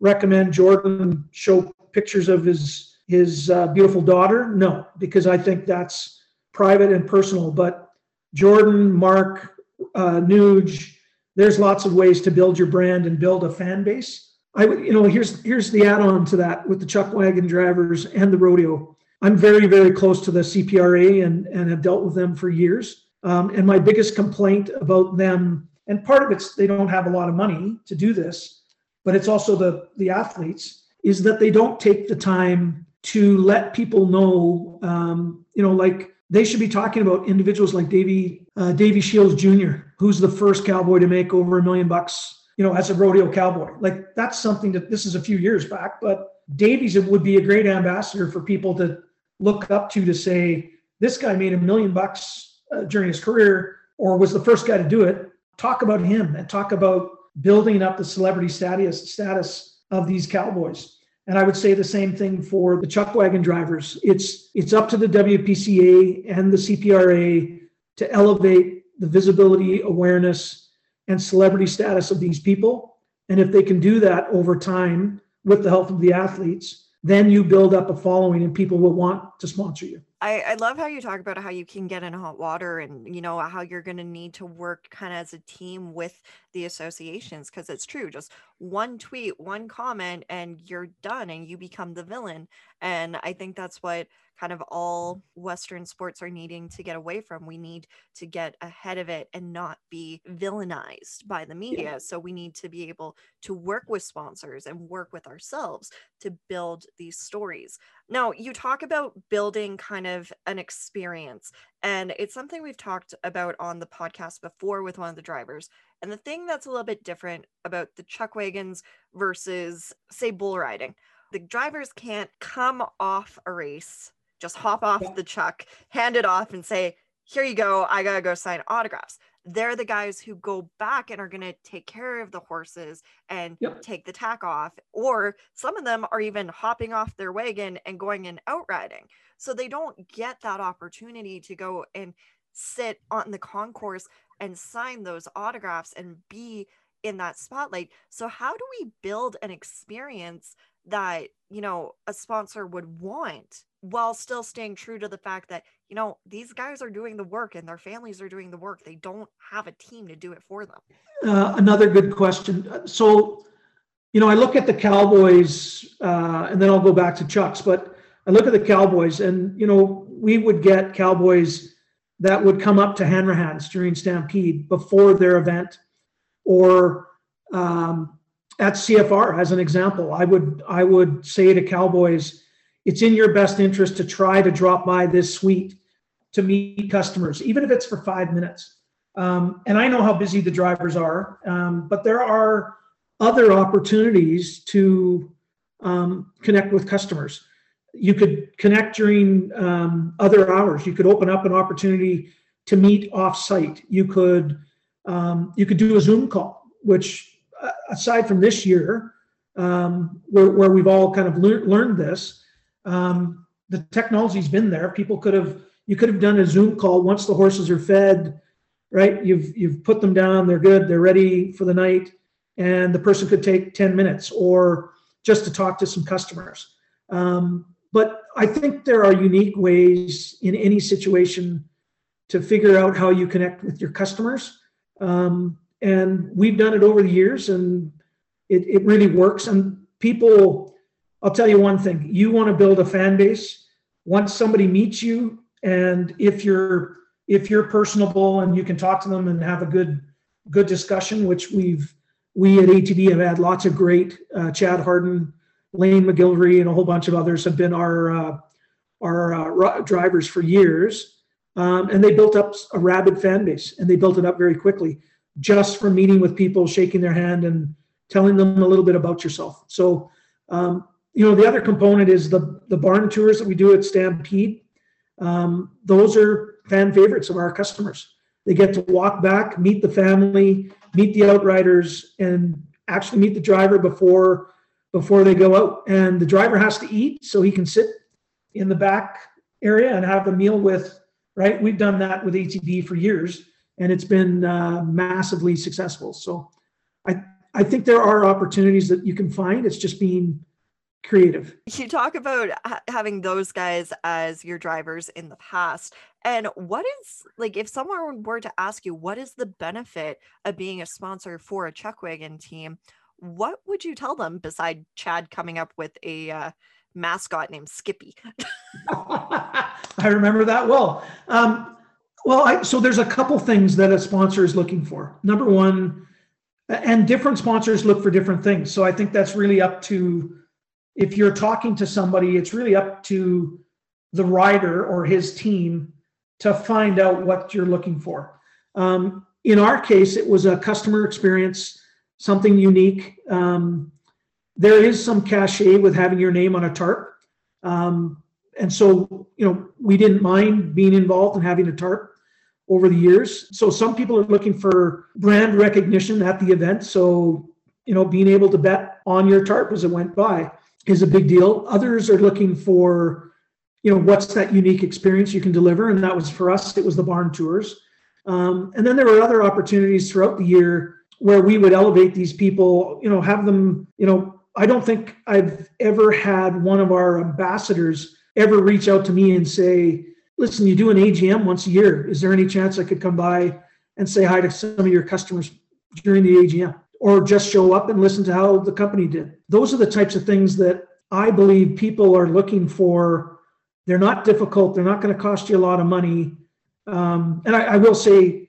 Speaker 3: recommend Jordan show pictures of his his uh, beautiful daughter? No, because I think that's private and personal. But Jordan, Mark, uh, Nuge, there's lots of ways to build your brand and build a fan base. I you know here's here's the add-on to that with the chuck wagon drivers and the rodeo. I'm very very close to the CPRA and and have dealt with them for years. Um, and my biggest complaint about them, and part of it's they don't have a lot of money to do this, but it's also the the athletes is that they don't take the time to let people know. Um, you know, like they should be talking about individuals like Davey uh, Davey Shields Jr., who's the first cowboy to make over a million bucks. You know, as a rodeo cowboy, like that's something that this is a few years back, but Davey's would be a great ambassador for people to look up to to say this guy made a million bucks uh, during his career or was the first guy to do it. Talk about him and talk about building up the celebrity status status of these cowboys. And I would say the same thing for the chuck wagon drivers. It's it's up to the WPCA and the CPRA to elevate the visibility, awareness, and celebrity status of these people. And if they can do that over time with the help of the athletes, then you build up a following and people will want to sponsor you.
Speaker 1: I, I love how you talk about how you can get in hot water and you know how you're going to need to work kind of as a team with the associations because it's true just one tweet one comment and you're done and you become the villain and i think that's what kind of all Western sports are needing to get away from. We need to get ahead of it and not be villainized by the media. Yeah. So we need to be able to work with sponsors and work with ourselves to build these stories. Now, you talk about building kind of an experience, and it's something we've talked about on the podcast before with one of the drivers. And the thing that's a little bit different about the chuck wagons versus, say, bull riding the drivers can't come off a race just hop off yeah. the chuck, hand it off, and say, Here you go. I got to go sign autographs. They're the guys who go back and are going to take care of the horses and yep. take the tack off. Or some of them are even hopping off their wagon and going and outriding. So they don't get that opportunity to go and sit on the concourse and sign those autographs and be in that spotlight. So, how do we build an experience that, you know, a sponsor would want while still staying true to the fact that you know these guys are doing the work and their families are doing the work. They don't have a team to do it for them.
Speaker 3: Uh, another good question. Uh, so you know i look at the cowboys uh, and then i'll go back to chucks but i look at the cowboys and you know we would get cowboys that would come up to hanrahan's during stampede before their event or um, at cfr as an example. I would i would say to cowboys it's in your best interest to try to drop by this suite to meet customers, even if it's for five minutes. Um, and I know how busy the drivers are, um, but there are other opportunities to um, connect with customers. You could connect during um, other hours. You could open up an opportunity to meet off-site. You could um, you could do a Zoom call, which uh, aside from this year, um, where, where we've all kind of lear- learned this, um, the technology's been there. People could have you could have done a Zoom call once the horses are fed, right? You've you've put them down, they're good, they're ready for the night, and the person could take 10 minutes or just to talk to some customers. Um, but I think there are unique ways in any situation to figure out how you connect with your customers. Um, and we've done it over the years and it, it really works. And people I'll tell you one thing you want to build a fan base. Once somebody meets you, and if you're if you're personable and you can talk to them and have a good good discussion, which we've we at ATB have had lots of great uh, Chad Harden, Layne MacGillivray, and a whole bunch of others have been our uh, our uh, drivers for years, um, and they built up a rabid fan base, and they built it up very quickly just from meeting with people, shaking their hand, and telling them a little bit about yourself. So Um, you know, the other component is the the barn tours that we do at Stampede. Um, those are fan favorites of our customers. They get to walk back, meet the family, meet the outriders, and actually meet the driver before before they go out. And the driver has to eat, so he can sit in the back area and have a meal with. Right, we've done that with ATB for years, and it's been uh, massively successful. So, I I think there are opportunities that you can find. It's just being creative.
Speaker 1: You talk about ha- having those guys as your drivers in the past. And what is like if someone were to ask you what is the benefit of being a sponsor for a Chuckwagon team, what would you tell them beside Chad coming up with a uh, mascot named Skippy? *laughs*
Speaker 3: I remember that well. Um, well, I, so there's a couple things that a sponsor is looking for. Number one, and different sponsors look for different things. So I think that's really up to if you're talking to somebody, it's really up to the rider or his team to find out what you're looking for. Um, in our case, it was a customer experience, something unique. Um, there is some cachet with having your name on a tarp. Um, and so, you know, we didn't mind being involved in having a tarp over the years. So some people are looking for brand recognition at the event. So, you know, being able to bet on your tarp as it went by is a big deal. Others are looking for, you know, what's that unique experience you can deliver, and that was for us. It was the barn tours, um, and then there were other opportunities throughout the year where we would elevate these people. You know, have them. You know, I don't think I've ever had one of our ambassadors ever reach out to me and say, "Listen, you do an AGM once a year. Is there any chance I could come by and say hi to some of your customers during the AGM?" Or just show up and listen to how the company did. Those are the types of things that I believe people are looking for. They're not difficult. They're not going to cost you a lot of money. Um, and I, I, will say,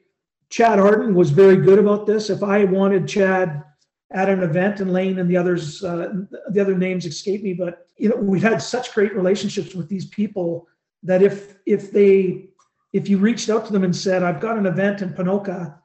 Speaker 3: Chad Harden was very good about this. If I wanted Chad at an event, and Lane and the others, uh, the other names escape me, but you know, we've had such great relationships with these people that if if they if you reached out to them and said, "I've got an event in Ponoka,"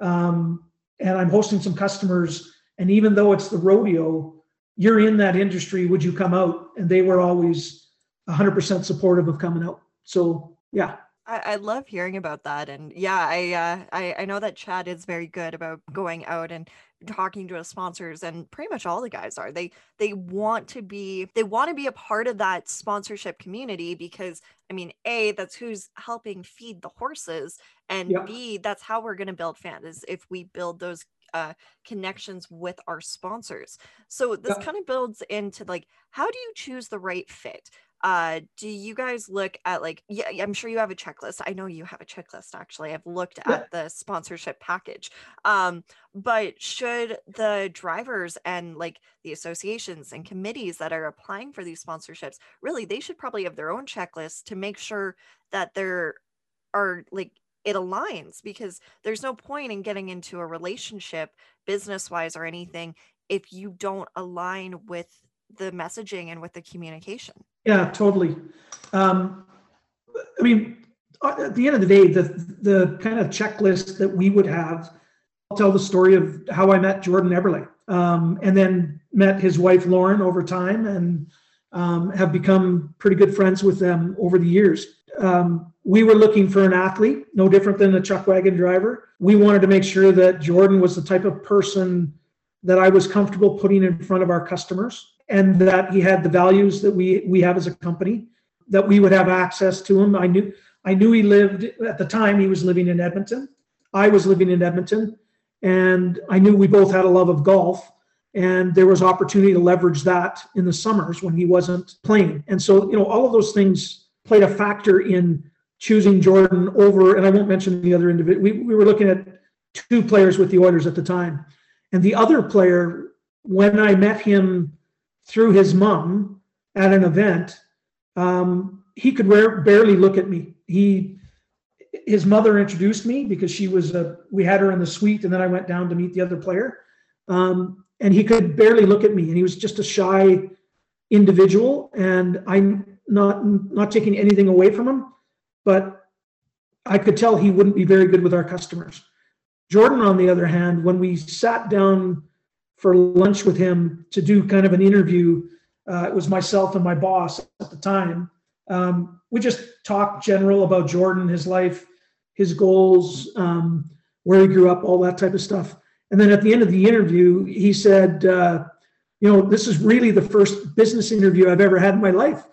Speaker 3: um, and I'm hosting some customers. And even though it's the rodeo, you're in that industry. Would you come out? And they were always 100% supportive of coming out. So yeah.
Speaker 1: I, I love hearing about that, and yeah, I, uh, I I know that Chad is very good about going out and talking to his sponsors, and pretty much all the guys are. They they want to be they want to be a part of that sponsorship community because I mean, a that's who's helping feed the horses, and yeah. b that's how we're going to build fans is if we build those uh, connections with our sponsors. So this yeah. kind of builds into like how do you choose the right fit? Uh do you guys look at like yeah i'm sure you have a checklist. I know you have a checklist actually. I've looked yeah. at the sponsorship package. Um but should the drivers and like the associations and committees that are applying for these sponsorships really they should probably have their own checklist to make sure that there are like it aligns because there's no point in getting into a relationship business wise or anything if you don't align with the messaging and with the communication
Speaker 3: yeah, totally. Um, I mean, uh, at the end of the day, the the kind of checklist that we would have, I'll tell the story of how I met Jordan Eberle, um, and then met his wife Lauren over time, and um, have become pretty good friends with them over the years. Um, we were looking for an athlete, no different than a chuck wagon driver. We wanted to make sure that Jordan was the type of person that I was comfortable putting in front of our customers and that he had the values that we we have as a company that we would have access to him. I knew i knew he lived at the time he was living in edmonton. I was living in edmonton and i knew we both had a love of golf and there was opportunity to leverage that in the summers when he wasn't playing. And so you know all of those things played a factor in choosing jordan over and i won't mention the other individual we, we were looking at two players with the oilers at the time. And the other player when i met him through his mom at an event, um, he could rare, barely look at me. He, his mother introduced me because she was a. We had her in the suite, and then I went down to meet the other player, um, and he could barely look at me, and he was just a shy individual. And I'm not not taking anything away from him, but I could tell he wouldn't be very good with our customers. Jordan, on the other hand, when we sat down for lunch with him to do kind of an interview. Uh, it was myself and my boss at the time. Um, we just talked general about Jordan, his life, his goals, um, where he grew up, all that type of stuff. And then at the end of the interview, he said, uh, "You know, this is really the first business interview I've ever had in my life.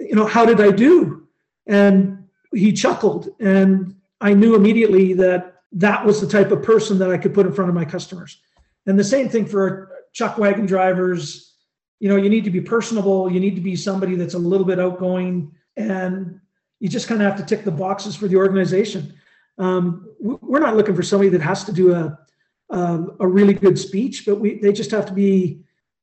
Speaker 3: You know, how did I do?" And he chuckled, and I knew immediately that that was the type of person that I could put in front of my customers. And the same thing for chuck wagon drivers. You know, you need to be personable. You need to be somebody that's a little bit outgoing, and you just kind of have to tick the boxes for the organization. Um, we're not looking for somebody that has to do a um, a really good speech, but we they just have to be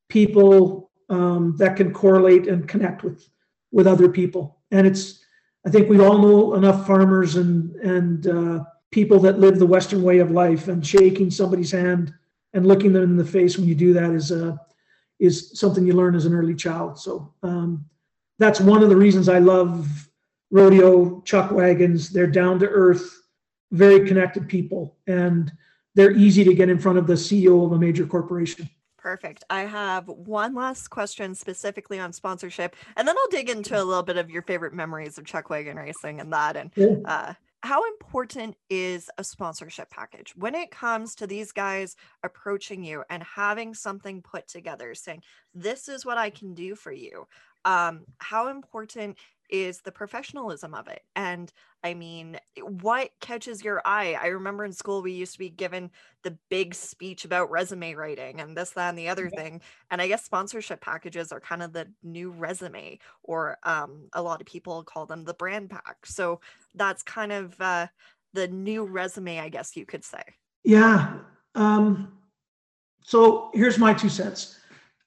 Speaker 3: people um, that can correlate and connect with with other people. And it's I think we all know enough farmers and and uh, people that live the Western way of life, and shaking somebody's hand and looking them in the face when you do that is uh, is something you learn as an early child. So um, that's one of the reasons I love rodeo chuck wagons. They're down to earth, very connected people, and they're easy to get in front of the CEO of a major corporation.
Speaker 4: Perfect. I have one last question specifically on sponsorship, and then I'll dig into a little bit of your favorite memories of chuck wagon racing and that. And
Speaker 3: Yeah.
Speaker 4: uh, how important is a sponsorship package when it comes to these guys approaching you and having something put together, saying, "This is what I can do for you." Um, how important is the professionalism of it? And I mean, what catches your eye? I remember in school we used to be given the big speech about resume writing and this, that, and the other thing. And I guess sponsorship packages are kind of the new resume, or um, a lot of people call them the brand pack. So that's kind of uh, the new resume, I guess you could say.
Speaker 3: Yeah. Um, so here's my two cents.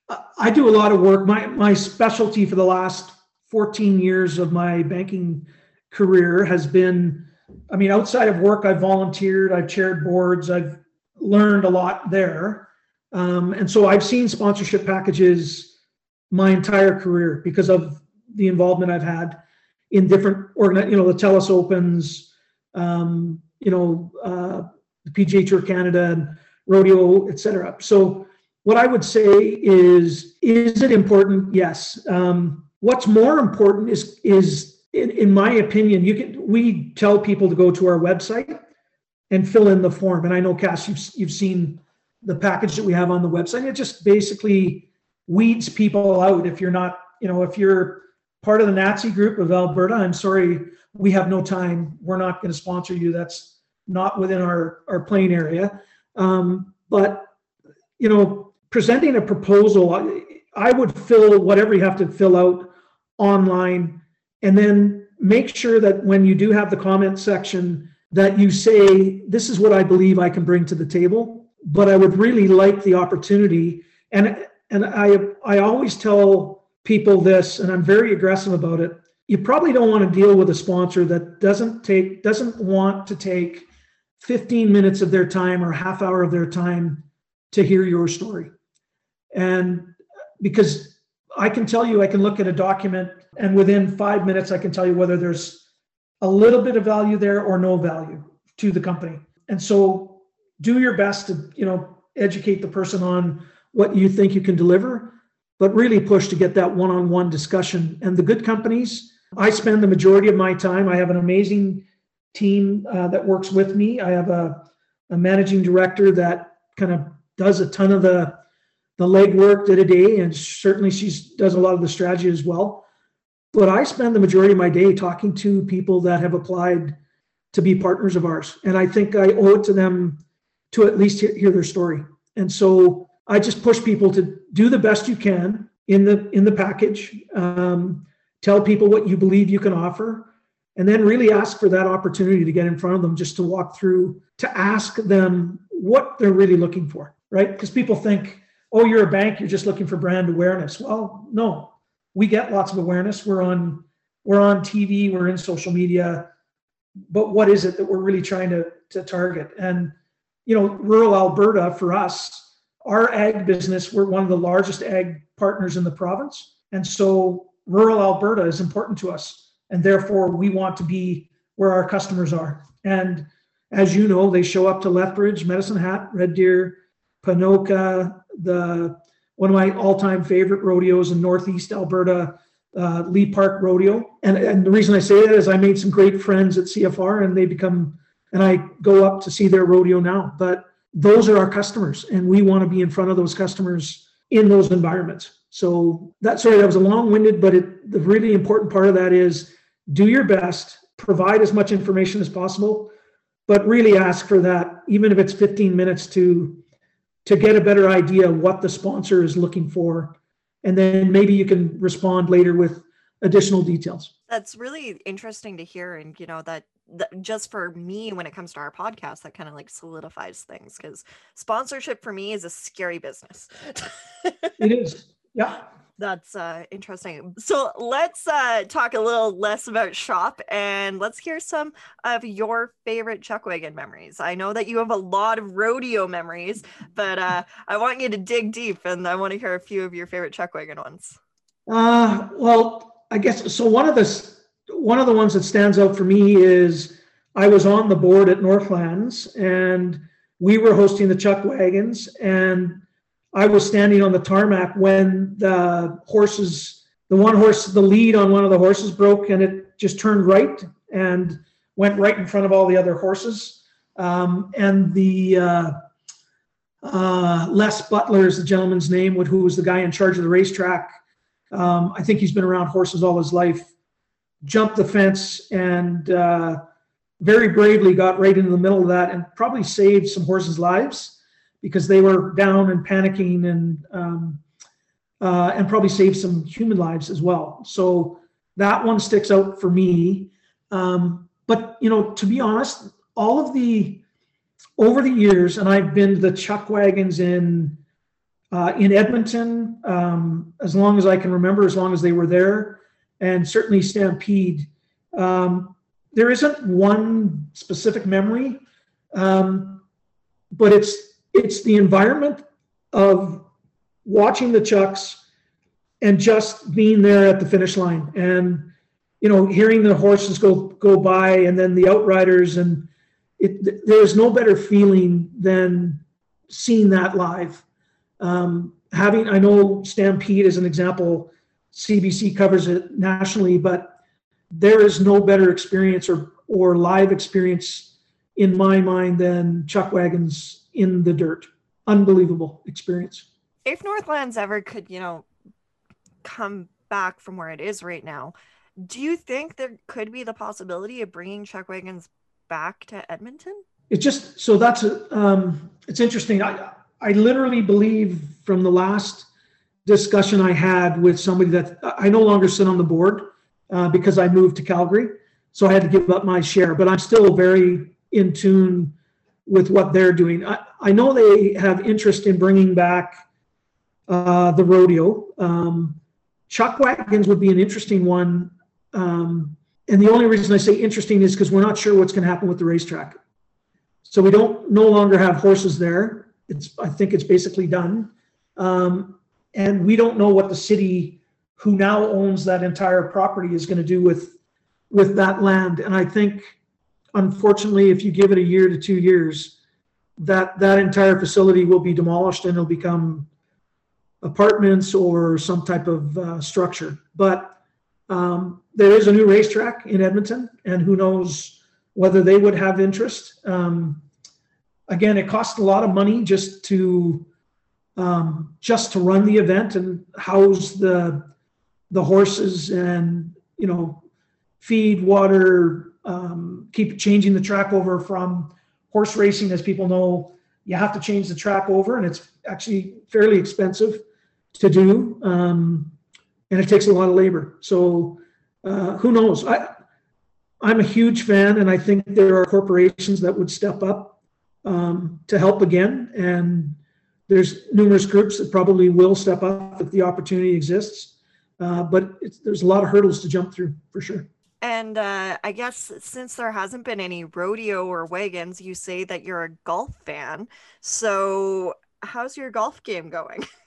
Speaker 3: I- I do a lot of work. My my specialty for the last 14 years of my banking career has been, I mean, outside of work, I've volunteered, I've chaired boards, I've learned a lot there. Um, and so I've seen sponsorship packages my entire career because of the involvement I've had in different organ, you know, the TELUS Opens, um, you know, uh, the PGA Tour Canada and rodeo, et cetera. So what I would say is, is it important? Yes. Um, what's more important is, is in, in my opinion, you can, we tell people to go to our website and fill in the form. And I know Cass, you've, you've seen the package that we have on the website. It just basically weeds people out. If you're not, you know, if you're part of the Nazi group of Alberta, I'm sorry, we have no time. We're not going to sponsor you. That's not within our, our playing area. Um, but, you know, presenting a proposal, I, would fill whatever you have to fill out online and then make sure that when you do have the comment section that you say, this is what I believe I can bring to the table. But I would really like the opportunity. And, and I, I always tell people this, and I'm very aggressive about it. You probably don't want to deal with a sponsor that doesn't take, doesn't want to take 15 minutes of their time or half hour of their time to hear your story. And because I can tell you, I can look at a document and within five minutes, I can tell you whether there's a little bit of value there or no value to the company. And so do your best to, you know, educate the person on what you think you can deliver, but really push to get that one-on-one discussion. And the good companies, I spend the majority of my time. I have an amazing team uh, that works with me. I have a, a managing director that kind of does a ton of the the legwork day to day, and certainly she does a lot of the strategy as well. But I spend the majority of my day talking to people that have applied to be partners of ours, and I think I owe it to them to at least hear, their story. And so I just push people to do the best you can in the in the package. Um, tell people what you believe you can offer, and then really ask for that opportunity to get in front of them, just to walk through, to ask them what they're really looking for, right? Because people think oh, you're a bank, you're just looking for brand awareness. Well, no, we get lots of awareness. We're on we're on TV, we're in social media, but what is it that we're really trying to to target? And you know, rural Alberta for us, our ag business, we're one of the largest ag partners in the province, and so rural Alberta is important to us, and therefore we want to be where our customers are. And as you know, they show up to Lethbridge, Medicine Hat, Red Deer, Ponoka, the one of my all-time favorite rodeos in Northeast Alberta, uh, Lea Park Rodeo. And, and the reason I say that is I made some great friends at CFR and they become, and I go up to see their rodeo now. But those are our customers and we want to be in front of those customers in those environments. So that, sorry, that was a long-winded, but it, the really important part of that is do your best, provide as much information as possible, but really ask for that, even if it's 15 minutes to to get a better idea what the sponsor is looking for. And then maybe you can respond later with additional details.
Speaker 4: That's really interesting to hear. And, you know, that, that just for me, when it comes to our podcast, that kind of like solidifies things because sponsorship for me is a scary business.
Speaker 3: it is. Yeah.
Speaker 4: That's uh, interesting. So let's uh, talk a little less about shop and let's hear some of your favorite chuckwagon memories. I know that you have a lot of rodeo memories, but uh, I want you to dig deep and I want to hear a few of your favorite chuckwagon ones.
Speaker 3: Uh, well, I guess so. One of the one of the ones that stands out for me is I was on the board at Northlands and we were hosting the chuck wagons and I was standing on the tarmac when the horses, the one horse, the lead on one of the horses broke and it just turned right and went right in front of all the other horses. Um, and the uh, uh, Les Butler is the gentleman's name, who was the guy in charge of the racetrack. Um, I think he's been around horses all his life. Jumped the fence and uh, very bravely got right into the middle of that and probably saved some horses' lives because they were down and panicking and um, uh, and probably saved some human lives as well. So that one sticks out for me. Um, but you know, to be honest, all of the over the years, and I've been to the chuck wagons in uh, in Edmonton um, as long as I can remember, as long as they were there, and certainly Stampede. Um, there isn't one specific memory, um, but it's it's the environment of watching the chucks and just being there at the finish line and you know hearing the horses go go by and then the outriders and it, there's no better feeling than seeing that live. Um, having i know stampede as an example cbc covers it nationally but there is no better experience or or live experience in my mind than chuck wagons in the dirt. Unbelievable experience.
Speaker 4: If Northlands ever could, you know, come back from where it is right now, do you think there could be the possibility of bringing chuck wagons back to Edmonton?
Speaker 3: It just so that's a, um, it's interesting. I I literally believe from the last discussion I had with somebody that I no longer sit on the board uh, because I moved to Calgary, so I had to give up my share. But I'm still very in tune with what they're doing. I, I know they have interest in bringing back uh, the rodeo. Um, chuck wagons would be an interesting one. Um, and the only reason I say interesting is because we're not sure what's going to happen with the racetrack. So we don't no longer have horses there. It's I think it's basically done. Um, and we don't know what the city who now owns that entire property is going to do with with that land. And I think unfortunately, if you give it a year to two years, that that entire facility will be demolished and it'll become apartments or some type of uh, structure. But um, there is a new racetrack in Edmonton, and who knows whether they would have interest. Um, again, it costs a lot of money just to um, just to run the event and house the the horses and you know feed, water, um, keep changing the track over from horse racing. As people know, you have to change the track over, and it's actually fairly expensive to do, um, and it takes a lot of labor. So uh, who knows? I, I'm a huge fan, and I think there are corporations that would step up um, to help again. And there's numerous groups that probably will step up if the opportunity exists. Uh, but there's a lot of hurdles to jump through for sure.
Speaker 4: And uh, I guess since there hasn't been any rodeo or wagons, you say that you're a golf fan. So, how's your golf game going? *laughs*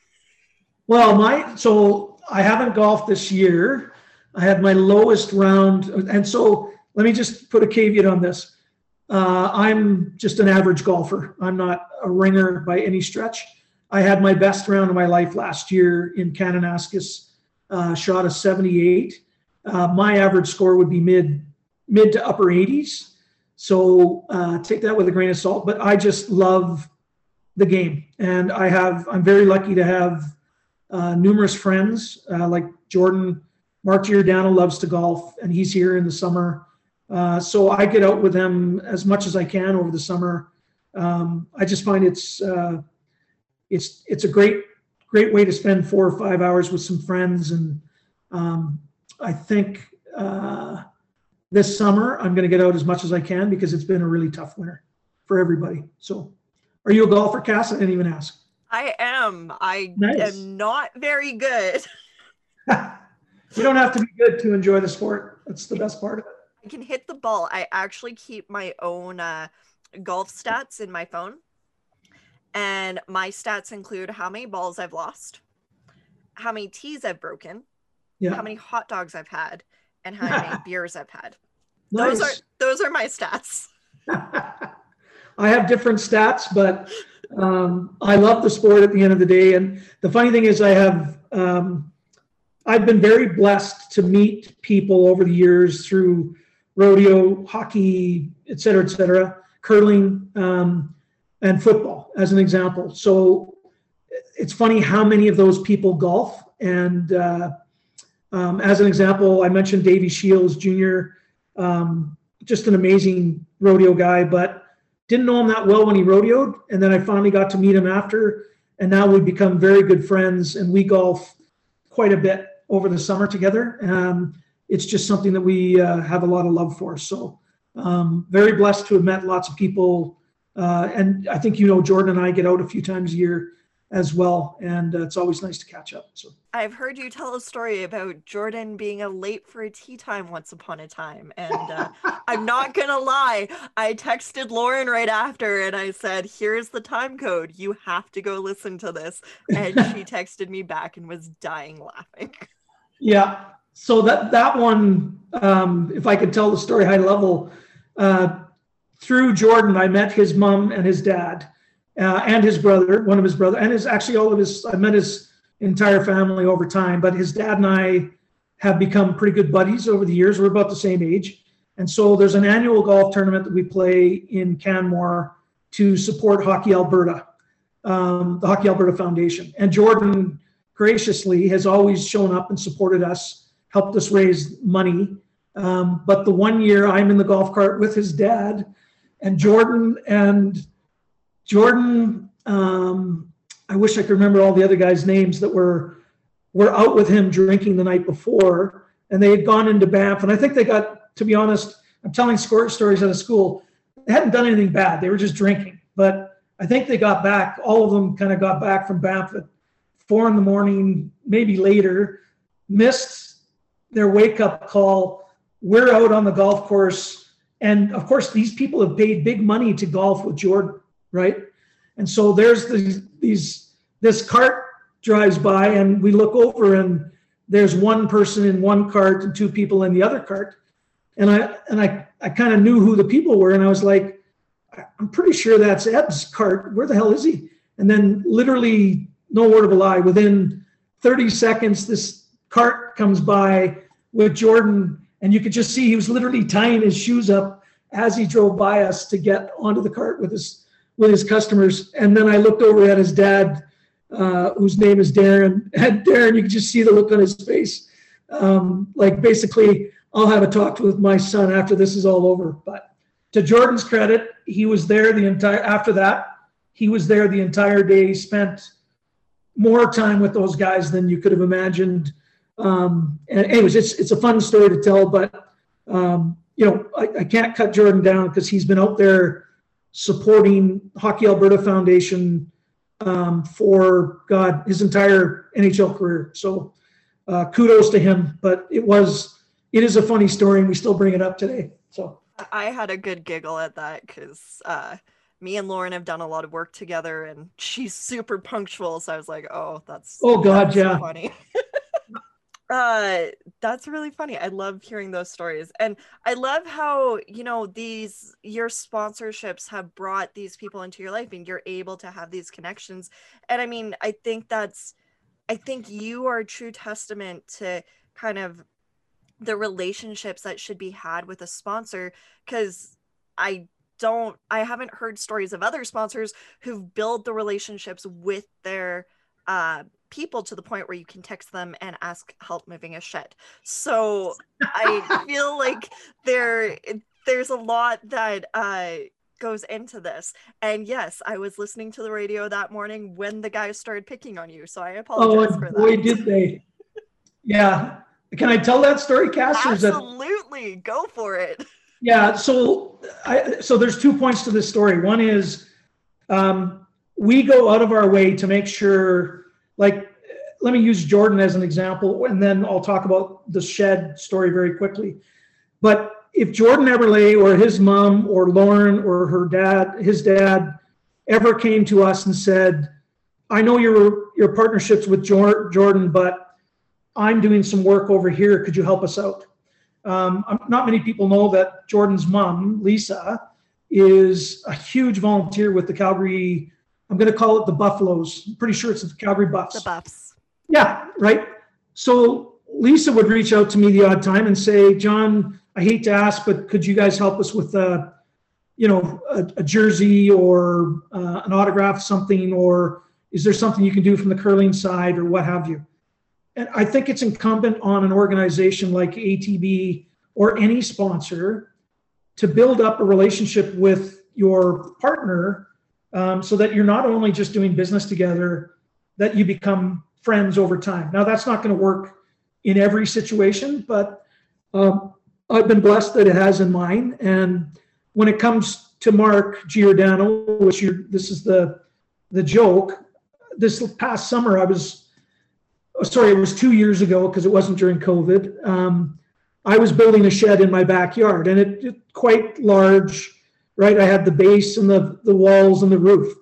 Speaker 3: Well, my so I haven't golfed this year. I had my lowest round, and so let me just put a caveat on this. Uh, I'm just an average golfer. I'm not a ringer by any stretch. I had my best round of my life last year in Kananaskis, uh, shot a 78. Uh, my average score would be mid mid to upper 80s. So uh, take that with a grain of salt. But I just love the game, and I have I'm very lucky to have uh, numerous friends uh, like Jordan. Mark Giordano loves to golf, and he's here in the summer. Uh, so I get out with him as much as I can over the summer. Um, I just find it's uh, it's it's a great great way to spend four or five hours with some friends, and um, I think uh, this summer I'm going to get out as much as I can because it's been a really tough winter for everybody. So, are you a golfer, Cass? I didn't even ask.
Speaker 4: I am. I nice. am not very good. *laughs*
Speaker 3: you don't have to be good to enjoy the sport. That's the best part of it.
Speaker 4: I can hit the ball. I actually keep my own uh, golf stats in my phone. And my stats include how many balls I've lost, how many tees I've broken, yeah. how many hot dogs I've had, and how many *laughs* beers I've had. Nice. Those are those are my stats. *laughs*
Speaker 3: I have different stats, but um, I love the sport at the end of the day. And the funny thing is, I have um, I've been very blessed to meet people over the years through rodeo, hockey, et cetera, et cetera, curling, um, and football, as an example. So it's funny how many of those people golf. And uh, um, as an example, I mentioned Davey Shields Jr., um, just an amazing rodeo guy, but didn't know him that well when he rodeoed. And then I finally got to meet him after, and now we've become very good friends, and we golf quite a bit over the summer together. Um, it's just something that we uh, have a lot of love for. So um, very blessed to have met lots of people. Uh, and I think, you know, Jordan and I get out a few times a year as well. And uh, it's always nice to catch up. So
Speaker 4: I've heard you tell a story about Jordan being a late for a tee time once upon a time. And uh, *laughs* I'm not going to lie. I texted Lauren right after and I said, here's the time code. You have to go listen to this. And she *laughs* texted me back and was dying laughing.
Speaker 3: Yeah, so that that one, um, if I could tell the story high level, uh, through Jordan, I met his mom and his dad, uh, and his brother, one of his brother, and his actually all of his. I met his entire family over time, but his dad and I have become pretty good buddies over the years. We're about the same age, and so there's an annual golf tournament that we play in Canmore to support Hockey Alberta, um, the Hockey Alberta Foundation, and Jordan graciously has always shown up and supported us helped us raise money. Um, but the one year I'm in the golf cart with his dad and Jordan and Jordan, um, I wish I could remember all the other guys' names that were were out with him drinking the night before, and they had gone into Banff. And I think they got, to be honest, I'm telling stories out of school. They hadn't done anything bad; they were just drinking. But I think they got back. All of them kind of got back from Banff at four in the morning, maybe later. Missed their wake up call. We're out on the golf course. And of course, these people have paid big money to golf with Jordan, right? And so there's these, these this cart drives by, and we look over, and there's one person in one cart and two people in the other cart. And I and I I kind of knew who the people were, and I was like, I'm pretty sure that's Eb's cart. Where the hell is he? And then literally, no word of a lie, within 30 seconds, this cart comes by with Jordan, and you could just see he was literally tying his shoes up as he drove by us to get onto the cart with his with his customers. And then I looked over at his dad, uh, whose name is Darren. *laughs* And Darren, you could just see the look on his face, um, like basically, I'll have a talk with my son after this is all over. But to Jordan's credit, he was there the entire after that. He was there the entire day. He Spent more time with those guys than you could have imagined. Um, and anyways, it's it's a fun story to tell, but um, you know, I, I, can't cut Jordan down because he's been out there supporting Hockey Alberta Foundation um, for God his entire NHL career. So uh, kudos to him. But it was it is a funny story, and we still bring it up today. So
Speaker 4: I had a good giggle at that because. Uh, me and Lauren have done a lot of work together and she's super punctual. So I was like, oh, that's
Speaker 3: oh god, that's yeah.
Speaker 4: funny. *laughs* uh
Speaker 1: that's really funny. I love hearing those stories. And I love how, you know, these your sponsorships have brought these people into your life and you're able to have these connections. And I mean, I think that's I think you are a true testament to kind of the relationships that should be had with a sponsor cuz I don't I haven't heard stories of other sponsors who've built the relationships with their uh people to the point where you can text them and ask help moving a shed. So I *laughs* feel like there there's a lot that uh goes into this. And yes, I was listening to the radio that morning when the guys started picking on you. So I apologize oh, for that.
Speaker 3: Boy, did they. Yeah. Can I tell that story, Cass?
Speaker 1: Absolutely. That... Go for it.
Speaker 3: Yeah. So I so there's two points to this story. One is um, we go out of our way to make sure like let me use Jordan as an example, and then I'll talk about the shed story very quickly. But if Jordan Eberle or his mom or Lauren or her dad, his dad, ever came to us and said, "I know your your partnerships with Jordan, but I'm doing some work over here. Could you help us out?" Um, not many people know that Jordan's mom, Lisa, is a huge volunteer with the Calgary I'm going to call it the Buffaloes. I'm pretty sure it's the Calgary Buffs.
Speaker 1: The Buffs.
Speaker 3: Yeah, right. So Lisa would reach out to me the odd time and say, John, I hate to ask, but could you guys help us with a, you know, a, a jersey or uh, an autograph, something, or is there something you can do from the curling side or what have you? And I think it's incumbent on an organization like ATB or any sponsor to build up a relationship with your partner um, so that you're not only just doing business together, that you become friends over time. Now, that's not going to work in every situation, but um, I've been blessed that it has in mine. And when it comes to Mark Giordano, which you're, this is the the joke. This past summer, I was oh, sorry, it was two years ago because it wasn't during COVID. Um, I was building a shed in my backyard, and it, it quite large right? I had the base and the, the walls and the roof.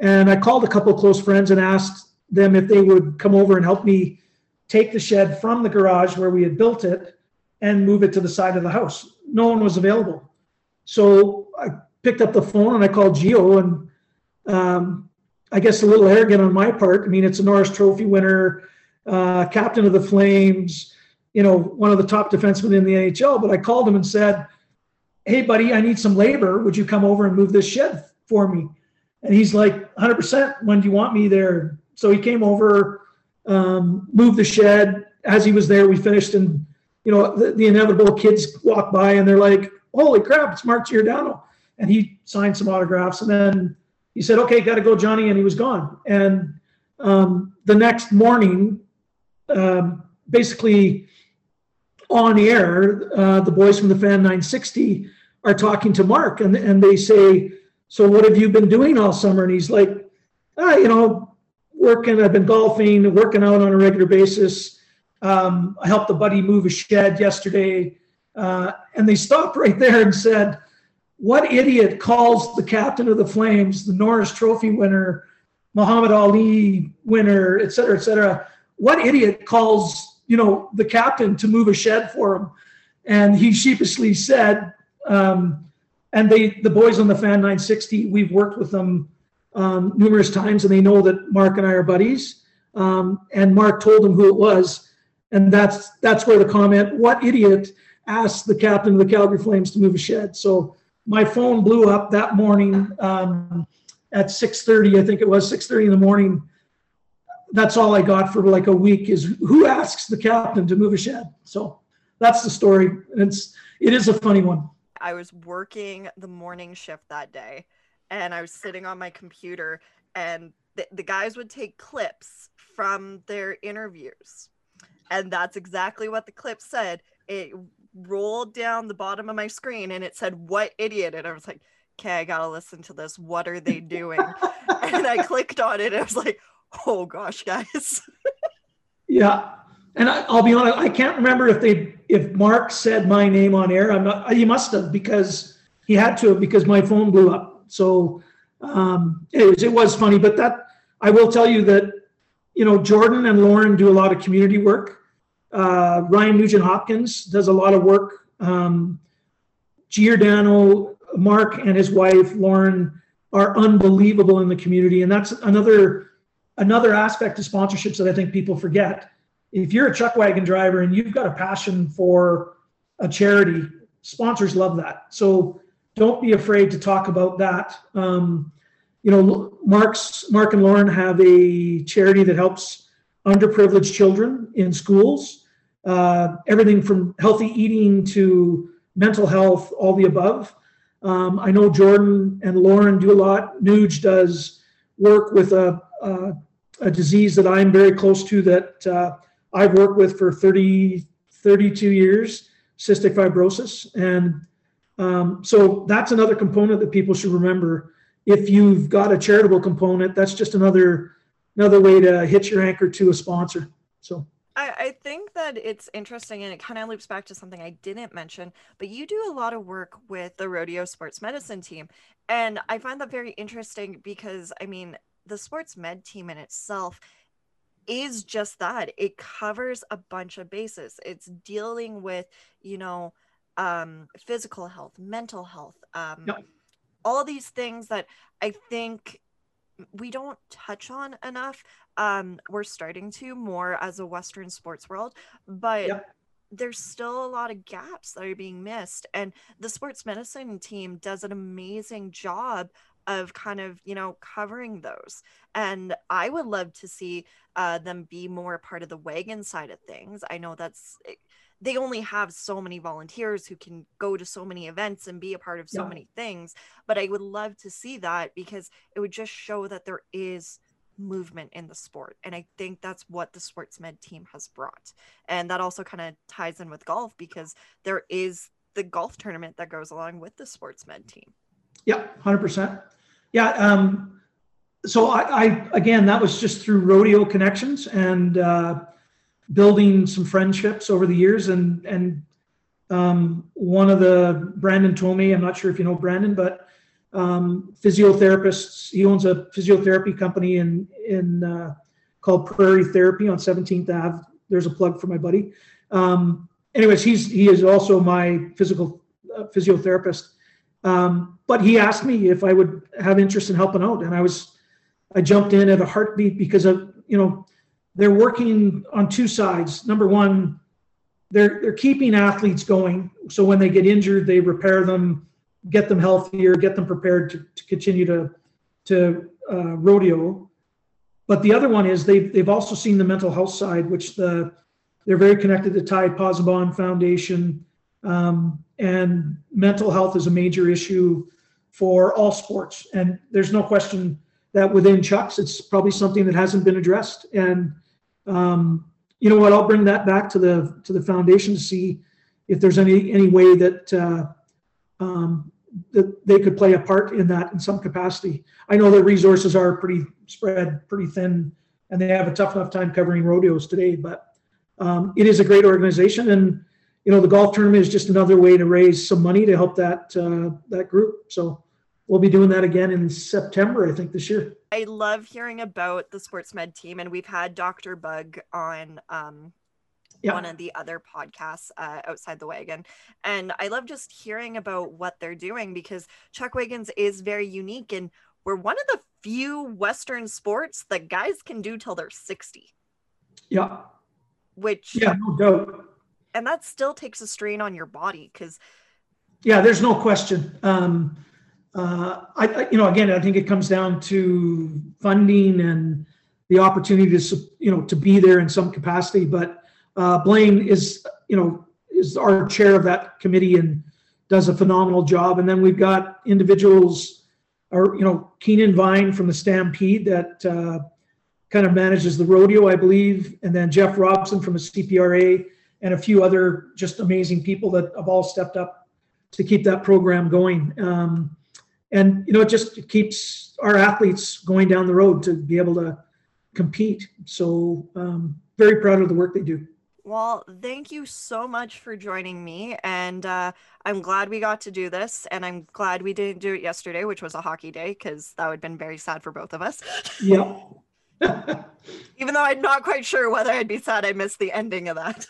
Speaker 3: And I called a couple close friends and asked them if they would come over and help me take the shed from the garage where we had built it and move it to the side of the house. No one was available. So I picked up the phone and I called Geo and um, I guess a little arrogant on my part. I mean, it's a Norris Trophy winner, uh, captain of the Flames, you know, one of the top defensemen in the NHL. But I called him and said, hey, buddy, I need some labor. Would you come over and move this shed for me? And he's like, 100%. When do you want me there? So he came over, um, moved the shed. As he was there, we finished, and you know, the, the inevitable kids walk by and they're like, holy crap, it's Mark Giordano. And he signed some autographs. And then he said, okay, got to go, Johnny. And he was gone. And um, the next morning, um, basically on air, uh, the boys from the Fan 960 are talking to Mark and, and they say, So what have you been doing all summer? And he's like, ah, You know, working, I've been golfing, working out on a regular basis. Um, I helped a buddy move a shed yesterday. Uh, and they stopped *laughs* right there and said, What idiot calls the captain of the Flames, the Norris Trophy winner, Muhammad Ali winner, et cetera, et cetera? What idiot calls, you know, the captain to move a shed for him? And he sheepishly said, um, and they, the boys on the Fan 960, we've worked with them um, numerous times, and they know that Mark and I are buddies. Um, and Mark told them who it was, and that's that's where the comment, "What idiot asked the captain of the Calgary Flames to move a shed?" So my phone blew up that morning um, at 6:30, I think it was 6:30 in the morning. That's all I got for like a week is who asks the captain to move a shed. So that's the story. It's it is a funny one.
Speaker 1: I was working the morning shift that day and I was sitting on my computer and the, the guys would take clips from their interviews. And that's exactly what the clip said. It rolled down the bottom of my screen and it said, What idiot? And I was like, Okay, I gotta listen to this. What are they doing? *laughs* and I clicked on it and I was like, Oh gosh, guys. *laughs*
Speaker 3: yeah. And I, will be honest, I can't remember if they if Mark said my name on air. I'm not. He must have because he had to because my phone blew up. So, um, anyways, it was funny. But that I will tell you that you know Jordan and Lauren do a lot of community work. Uh, Ryan Nugent Hopkins does a lot of work. Um, Giordano, Mark, and his wife Lauren are unbelievable in the community, and that's another another aspect of sponsorships that I think people forget. If you're a chuck wagon driver and you've got a passion for a charity, sponsors love that. So don't be afraid to talk about that. Um, you know, Mark's Mark and Lauren have a charity that helps underprivileged children in schools. Uh, everything from healthy eating to mental health, all the above. Um, I know Jordan and Lauren do a lot. Nuge does work with a, a, a disease that I'm very close to that uh, I've worked with for 30, 32 years, cystic fibrosis. And um, so that's another component that people should remember. If you've got a charitable component, that's just another another way to hit your anchor to a sponsor. So
Speaker 1: I, I think that it's interesting and it kind of loops back to something I didn't mention, but you do a lot of work with the rodeo sports medicine team. And I find that very interesting because I mean, the sports med team in itself is just that it covers a bunch of bases. It's dealing with, you know, um, physical health, mental health, um, all these things that I think we don't touch on enough. Um we're starting to more as a western sports world but there's still a lot of gaps that are being missed and the sports medicine team does an amazing job of kind of you know covering those. And i would love to see uh, them be more part of the wagon side of things. I know that's eh, they only have so many volunteers who can go to so many events and be a part of so yeah. many things but i would love to see that because it would just show that there is movement in the sport and i think that's what the sports med team has brought. And that also kind of ties in with golf because there is the golf tournament that goes along with the sports med team
Speaker 3: yeah 100% yeah um so I, I again that was just through rodeo connections and uh building some friendships over the years and and um, one of the Brandon told me I'm not sure if you know Brandon but um, physiotherapists he owns a physiotherapy company in in uh, called Prairie Therapy on 17th Ave. There's a plug for my buddy. Um, anyways he's he is also my physical uh, physiotherapist um, but he asked me if I would have interest in helping out and I was I jumped in at a heartbeat because of you know they're working on two sides. Number one, they're they're keeping athletes going. So when they get injured, they repair them, get them healthier, get them prepared to, to continue to to uh, rodeo. But the other one is they've they've also seen the mental health side, which the they're very connected to Ty Pozzobon Foundation, um, and mental health is a major issue for all sports. And there's no question that within Chucks, it's probably something that hasn't been addressed. And um, you know what? I'll bring that back to the to the foundation to see if there's any any way that uh, um, that they could play a part in that in some capacity. I know their resources are pretty spread, pretty thin, and they have a tough enough time covering rodeos today. But um, it is a great organization, and you know the golf tournament is just another way to raise some money to help that uh, that group. So we'll be doing that again in September, I think, this year.
Speaker 1: I love hearing about the sports med team, and we've had Dr. Bug on um, yeah. one of the other podcasts uh, outside the wagon. And I love just hearing about what they're doing because Chuck Wagons is very unique, and we're one of the few Western sports that guys can do till they're 60.
Speaker 3: Yeah.
Speaker 1: Which,
Speaker 3: yeah, no doubt.
Speaker 1: And that still takes a strain on your body because.
Speaker 3: Yeah, there's no question. Um, uh, I, I, you know, again, I think it comes down to funding and the opportunity to, you know, to be there in some capacity. But uh, Blaine is, you know, is our chair of that committee and does a phenomenal job. And then we've got individuals, or you know, Keenan Vine from the Stampede that uh, kind of manages the rodeo, I believe, and then Jeff Robson from the CPRA and a few other just amazing people that have all stepped up to keep that program going. Um, and you know it just keeps our athletes going down the road to be able to compete. So um, very proud of the work they do.
Speaker 1: Well thank you so much for joining me. And uh, i'm glad we got to do this. And i'm glad we didn't do it yesterday which was a hockey day because that would have been very sad for both of us.
Speaker 3: Yeah. *laughs*
Speaker 1: Even though i'm not quite sure whether i'd be sad i missed the ending of that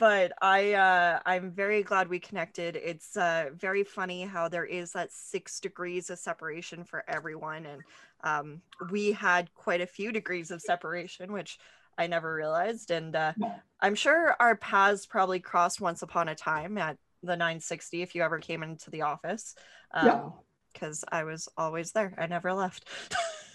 Speaker 4: but I uh, I'm very glad we connected. It's uh, very funny how there is that six degrees of separation for everyone, and um, we had quite a few degrees of separation, which I never realized. And uh, I'm sure our paths probably crossed once upon a time at the 960 if you ever came into the office. Um, yeah. Because I was always there. I never left.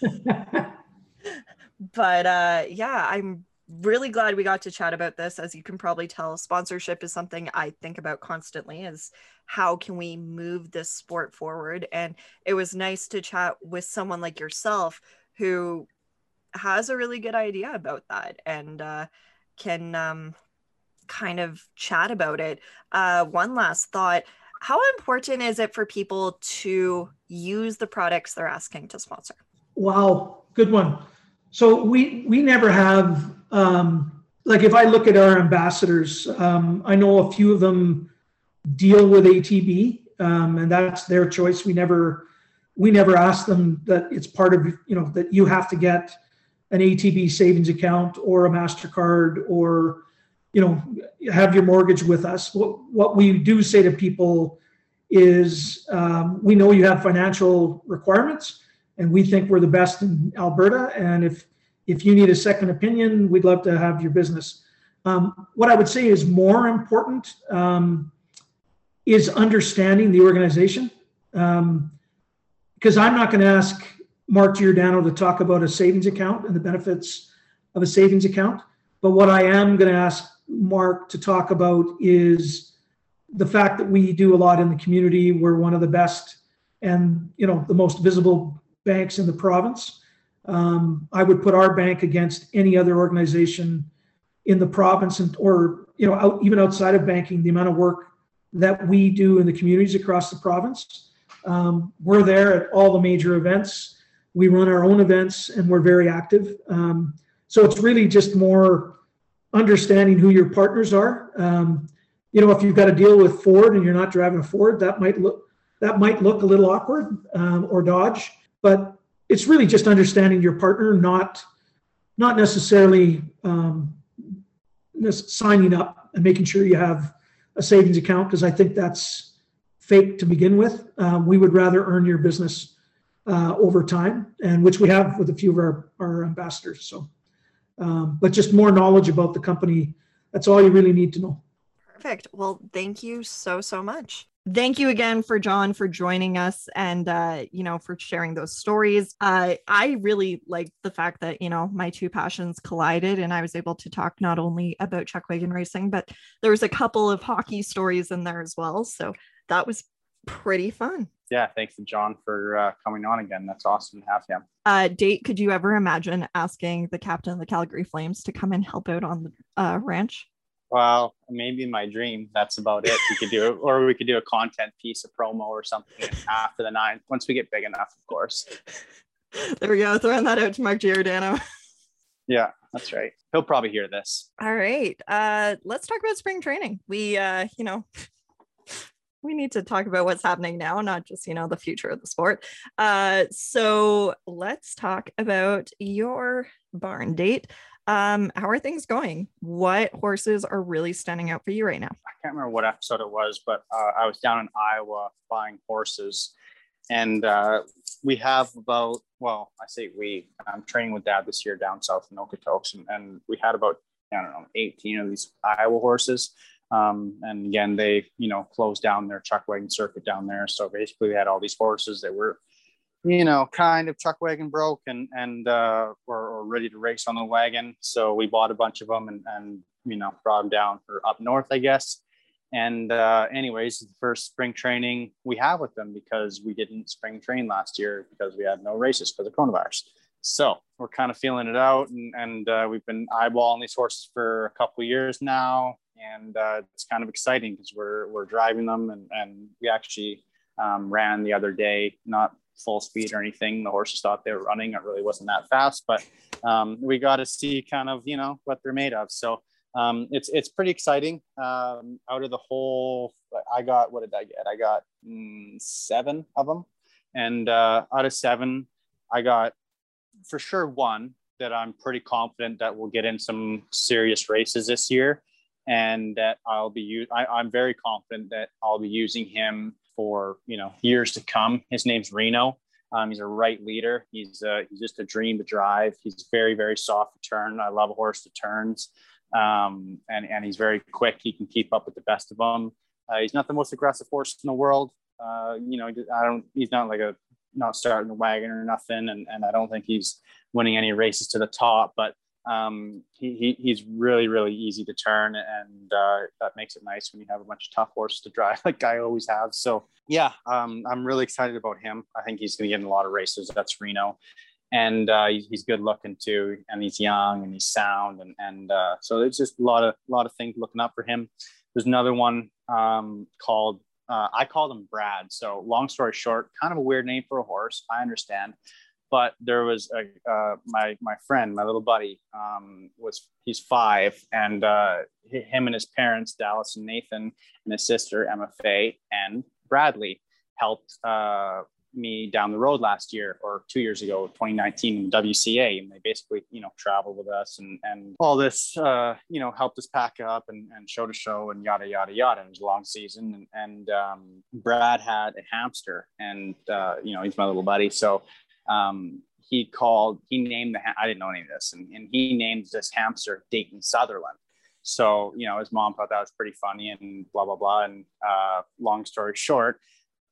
Speaker 4: *laughs* *laughs* but uh, yeah, I'm really glad we got to chat about this. As you can probably tell, sponsorship is something I think about constantly is how can we move this sport forward? And it was nice to chat with someone like yourself who has a really good idea about that and uh, can um, kind of chat about it. Uh, one last thought. How important is it for people to use the products they're asking to sponsor?
Speaker 3: Wow, good one. So we we never have um, like if I look at our ambassadors, um, I know a few of them deal with ATB, um, and that's their choice. We never we never ask them that it's part of you know that you have to get an ATB savings account or a Mastercard or you know have your mortgage with us. What what we do say to people is um, we know you have financial requirements, and we think we're the best in Alberta, and if if you need a second opinion, we'd love to have your business. Um, what I would say is more important um, is understanding the organization. Because um, I'm not going to ask Mark Giordano to talk about a savings account and the benefits of a savings account. But what I am going to ask Mark to talk about is the fact that we do a lot in the community. We're one of the best and you know the most visible banks in the province. Um, I would put our bank against any other organization in the province, and or you know, out, even outside of banking, the amount of work that we do in the communities across the province. Um, we're there at all the major events. We run our own events, and we're very active. Um, so it's really just more understanding who your partners are. Um, you know, if you've got to deal with Ford and you're not driving a Ford, that might look that might look a little awkward um, or Dodge, but it's really just understanding your partner, not not necessarily um, signing up and making sure you have a savings account because I think that's fake to begin with. Um, we would rather earn your business uh, over time, and which we have with a few of our, our ambassadors. So, um, but just more knowledge about the company. That's all you really need to know.
Speaker 4: Perfect. Well, thank you so so much
Speaker 1: thank you again for john for joining us and uh you know for sharing those stories. Uh i really like the fact that you know my two passions collided and i was able to talk not only about chuck wagon racing but there was a couple of hockey stories in there as well. So that was pretty fun.
Speaker 2: Yeah thanks to john for uh, coming on again. That's awesome to have him.
Speaker 1: Uh date could you ever imagine asking the captain of the calgary flames to come and help out on the uh, ranch
Speaker 2: well, maybe in my dream, that's about it. We could do it, or we could do a content piece, a promo or something after the nine, once we get big enough, of course. *laughs*
Speaker 1: There we go. Throwing that out to Mark Giordano. *laughs*
Speaker 2: Yeah, that's right. He'll probably hear this.
Speaker 1: All right. Uh, let's talk about spring training. We, uh, you know, *laughs* we need to talk about what's happening now, not just, you know, the future of the sport. Uh, so let's talk about your barn date. Um, how are things going? What horses are really standing out for you right now?
Speaker 2: I can't remember what episode it was, but uh, I was down in Iowa buying horses, and uh, we have about well, I say we. I'm training with Dad this year down south in Okotoks, and, and we had about I don't know 18 of these Iowa horses. Um, and again, they you know closed down their chuck wagon circuit down there, so basically we had all these horses that were you know, kind of chuck wagon broke and and uh, or, or ready to race on the wagon. So we bought a bunch of them and and you know brought them down or up north, I guess. And uh, anyways, the first spring training we have with them because we didn't spring train last year because we had no races for the coronavirus. So we're kind of feeling it out, and, and uh, we've been eyeballing these horses for a couple years now, and uh, it's kind of exciting because we're we're driving them, and and we actually um, ran the other day, not full speed or anything. The horses thought they were running. It really wasn't that fast, but um, we got to see kind of you know what they're made of. So um, it's it's pretty exciting. Um, out of the whole, I got what did I get? I got mm, seven of them, and uh, out of seven, I got for sure one that I'm pretty confident that will get in some serious races this year. and that I'll be I, I'm very confident that I'll be using him for you know years to come. His name's Reno. Um, he's a right leader. He's uh, he's just a dream to drive. He's very very soft to turn. I love a horse that turns, um, and and he's very quick. He can keep up with the best of them. Uh, he's not the most aggressive horse in the world. Uh, you know, I don't. He's not like a not starting the wagon or nothing, and and I don't think he's winning any races to the top. But um, he, he, he's really really easy to turn and uh, that makes it nice when you have a bunch of tough horses to drive *laughs* like i always have. So yeah um, i'm really excited about him. I think he's going to get in a lot of races. That's reno. And uh, he's, good looking too and he's young and he's sound and, and uh, so it's just a lot of a lot of things looking up for him. There's another one um, called uh, i call him brad. So long story short kind of a weird name for a horse i understand but there was a uh, my my friend, my little buddy, um, was he's five, and uh, him and his parents, Dallas and Nathan, and his sister Emma Faye and Bradley helped uh, me down the road last year or two years ago, 2019, in WCA, and they basically you know traveled with us and and all this uh, you know helped us pack up and, and show to show and yada yada yada. It was a long season, and, and um, Brad had a hamster, and uh, you know he's my little buddy, so um, he called, he named the, I didn't know any of this, and, and he named this hamster Dayton Sutherland. So, you know, his mom thought that was pretty funny and blah, blah, blah. And uh, long story short,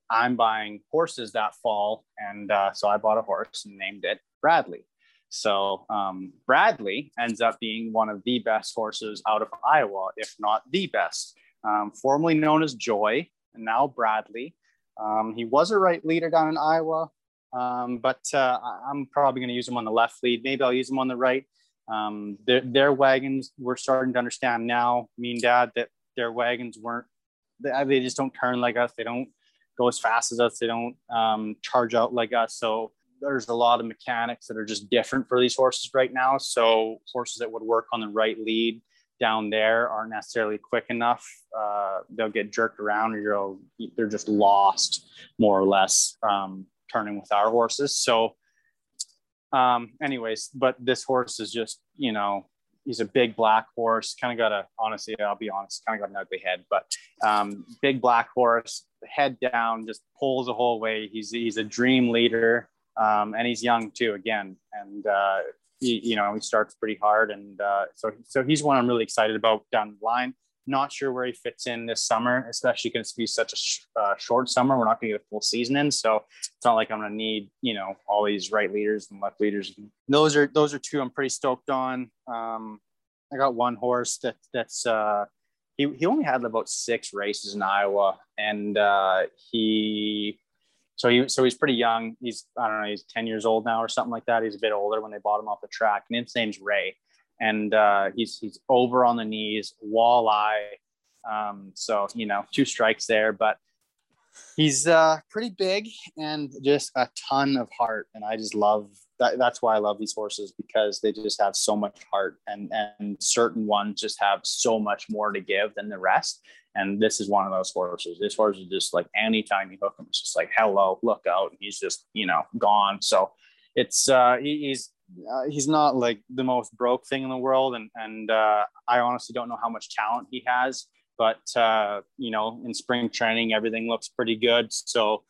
Speaker 2: I'm buying horses that fall. And uh, so I bought a horse and named it Bradley. So um, Bradley ends up being one of the best horses out of Iowa, if not the best. Um, formerly known as Joy, and now Bradley. Um, he was a right leader down in Iowa. Um, but uh, I'm probably going to use them on the left lead. Maybe I'll use them on the right. Um, their, their, wagons, we're starting to understand now, me and dad, that their wagons weren't, they, just don't turn like us. They don't go as fast as us. They don't um, charge out like us. So there's a lot of mechanics that are just different for these horses right now. So horses that would work on the right lead down there aren't necessarily quick enough. Uh, they'll get jerked around or they're just lost more or less. Um, turning with our horses. So, um, anyways, but this horse is just, you know, he's a big black horse. Kind of got a, honestly, I'll be honest, kind of got an ugly head, but um, big black horse, head down, just pulls the whole way. He's he's a dream leader, um, and he's young too. Again, and uh, he, you know, he starts pretty hard, and uh, so so he's one I'm really excited about down the line. Not sure where he fits in this summer, especially because to be such a sh- uh, short summer. We're not going to get a full season in, so it's not like I'm going to need you know all these right leaders and left leaders. Those are those are two I'm pretty stoked on. Um, I got one horse that that's uh, he he only had about six races in Iowa, and uh, he so he so he's pretty young. He's I don't know, he's 10 years old now or something like that. He's a bit older when they bought him off the track. And his name's Ray and uh, he's he's over on the knees, walleye. Um, so you know, two strikes there, but he's uh, pretty big and just a ton of heart. And I just love that. That's why I love these horses because they just have so much heart, and and certain ones just have so much more to give than the rest. And this is one of those horses. This horse is just like anytime you hook him, it's just like hello, look out. He's just you know gone. So it's uh, he, he's uh, he's not like the most broke thing in the world, and and uh, I honestly don't know how much talent he has. But uh, you know, in spring training, everything looks pretty good. So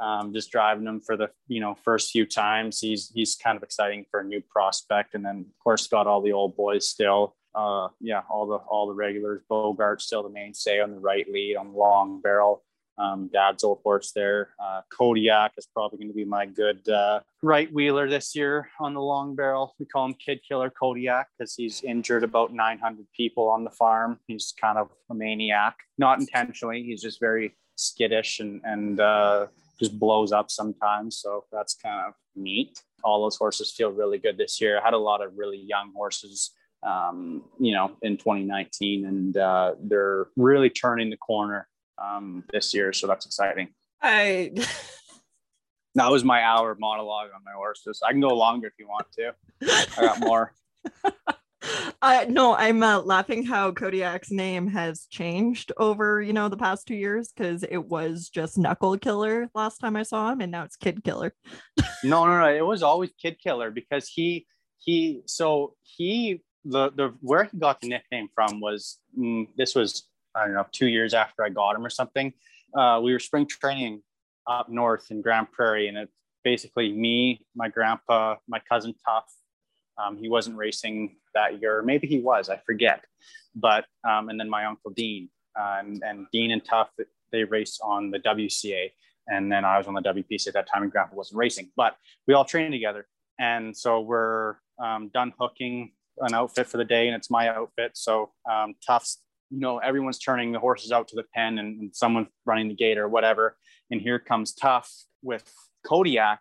Speaker 2: um, just driving him for the you know first few times, he's he's kind of exciting for a new prospect, and then of course got all the old boys still. Uh, yeah, all the all the regulars. Bogart still the mainstay on the right lead on the long barrel um, dad's old horse there. Uh, Kodiak is probably going to be my good uh, right wheeler this year on the long barrel. We call him Kid Killer Kodiak because he's injured about 900 people on the farm. He's kind of a maniac, not intentionally. He's just very skittish and, and uh, just blows up sometimes. So that's kind of neat. All those horses feel really good this year. I had a lot of really young horses um, you know, in 2019, and uh, they're really turning the corner um, this year. So that's exciting.
Speaker 1: I. *laughs*
Speaker 2: that was my hour monologue on my horses. I can go longer if you want to. I got more. *laughs*
Speaker 1: Uh, no, I'm uh, laughing how Kodiak's name has changed over, you know, the past two years because it was just Knuckle Killer last time I saw him, and now it's Kid Killer. *laughs*
Speaker 2: no, no, no, it was always Kid Killer because he he so he the the where he got the nickname from was mm, this was I don't know two years after I got him or something. Uh, we were spring training up north in Grande Prairie, and it's basically me, my grandpa, my cousin Tuff. Um, he wasn't racing that year, maybe he was, I forget. But um, and then my uncle Dean uh, and, Dean and Tuff they raced on the WCA, and then I was on the WPC at that time, and Grandpa wasn't racing. But we all trained together, and so we're um, done hooking an outfit for the day, and it's my outfit. So um, Tuff's, you know, everyone's turning the horses out to the pen, and, and someone's running the gate or whatever. And here comes Tuff with Kodiak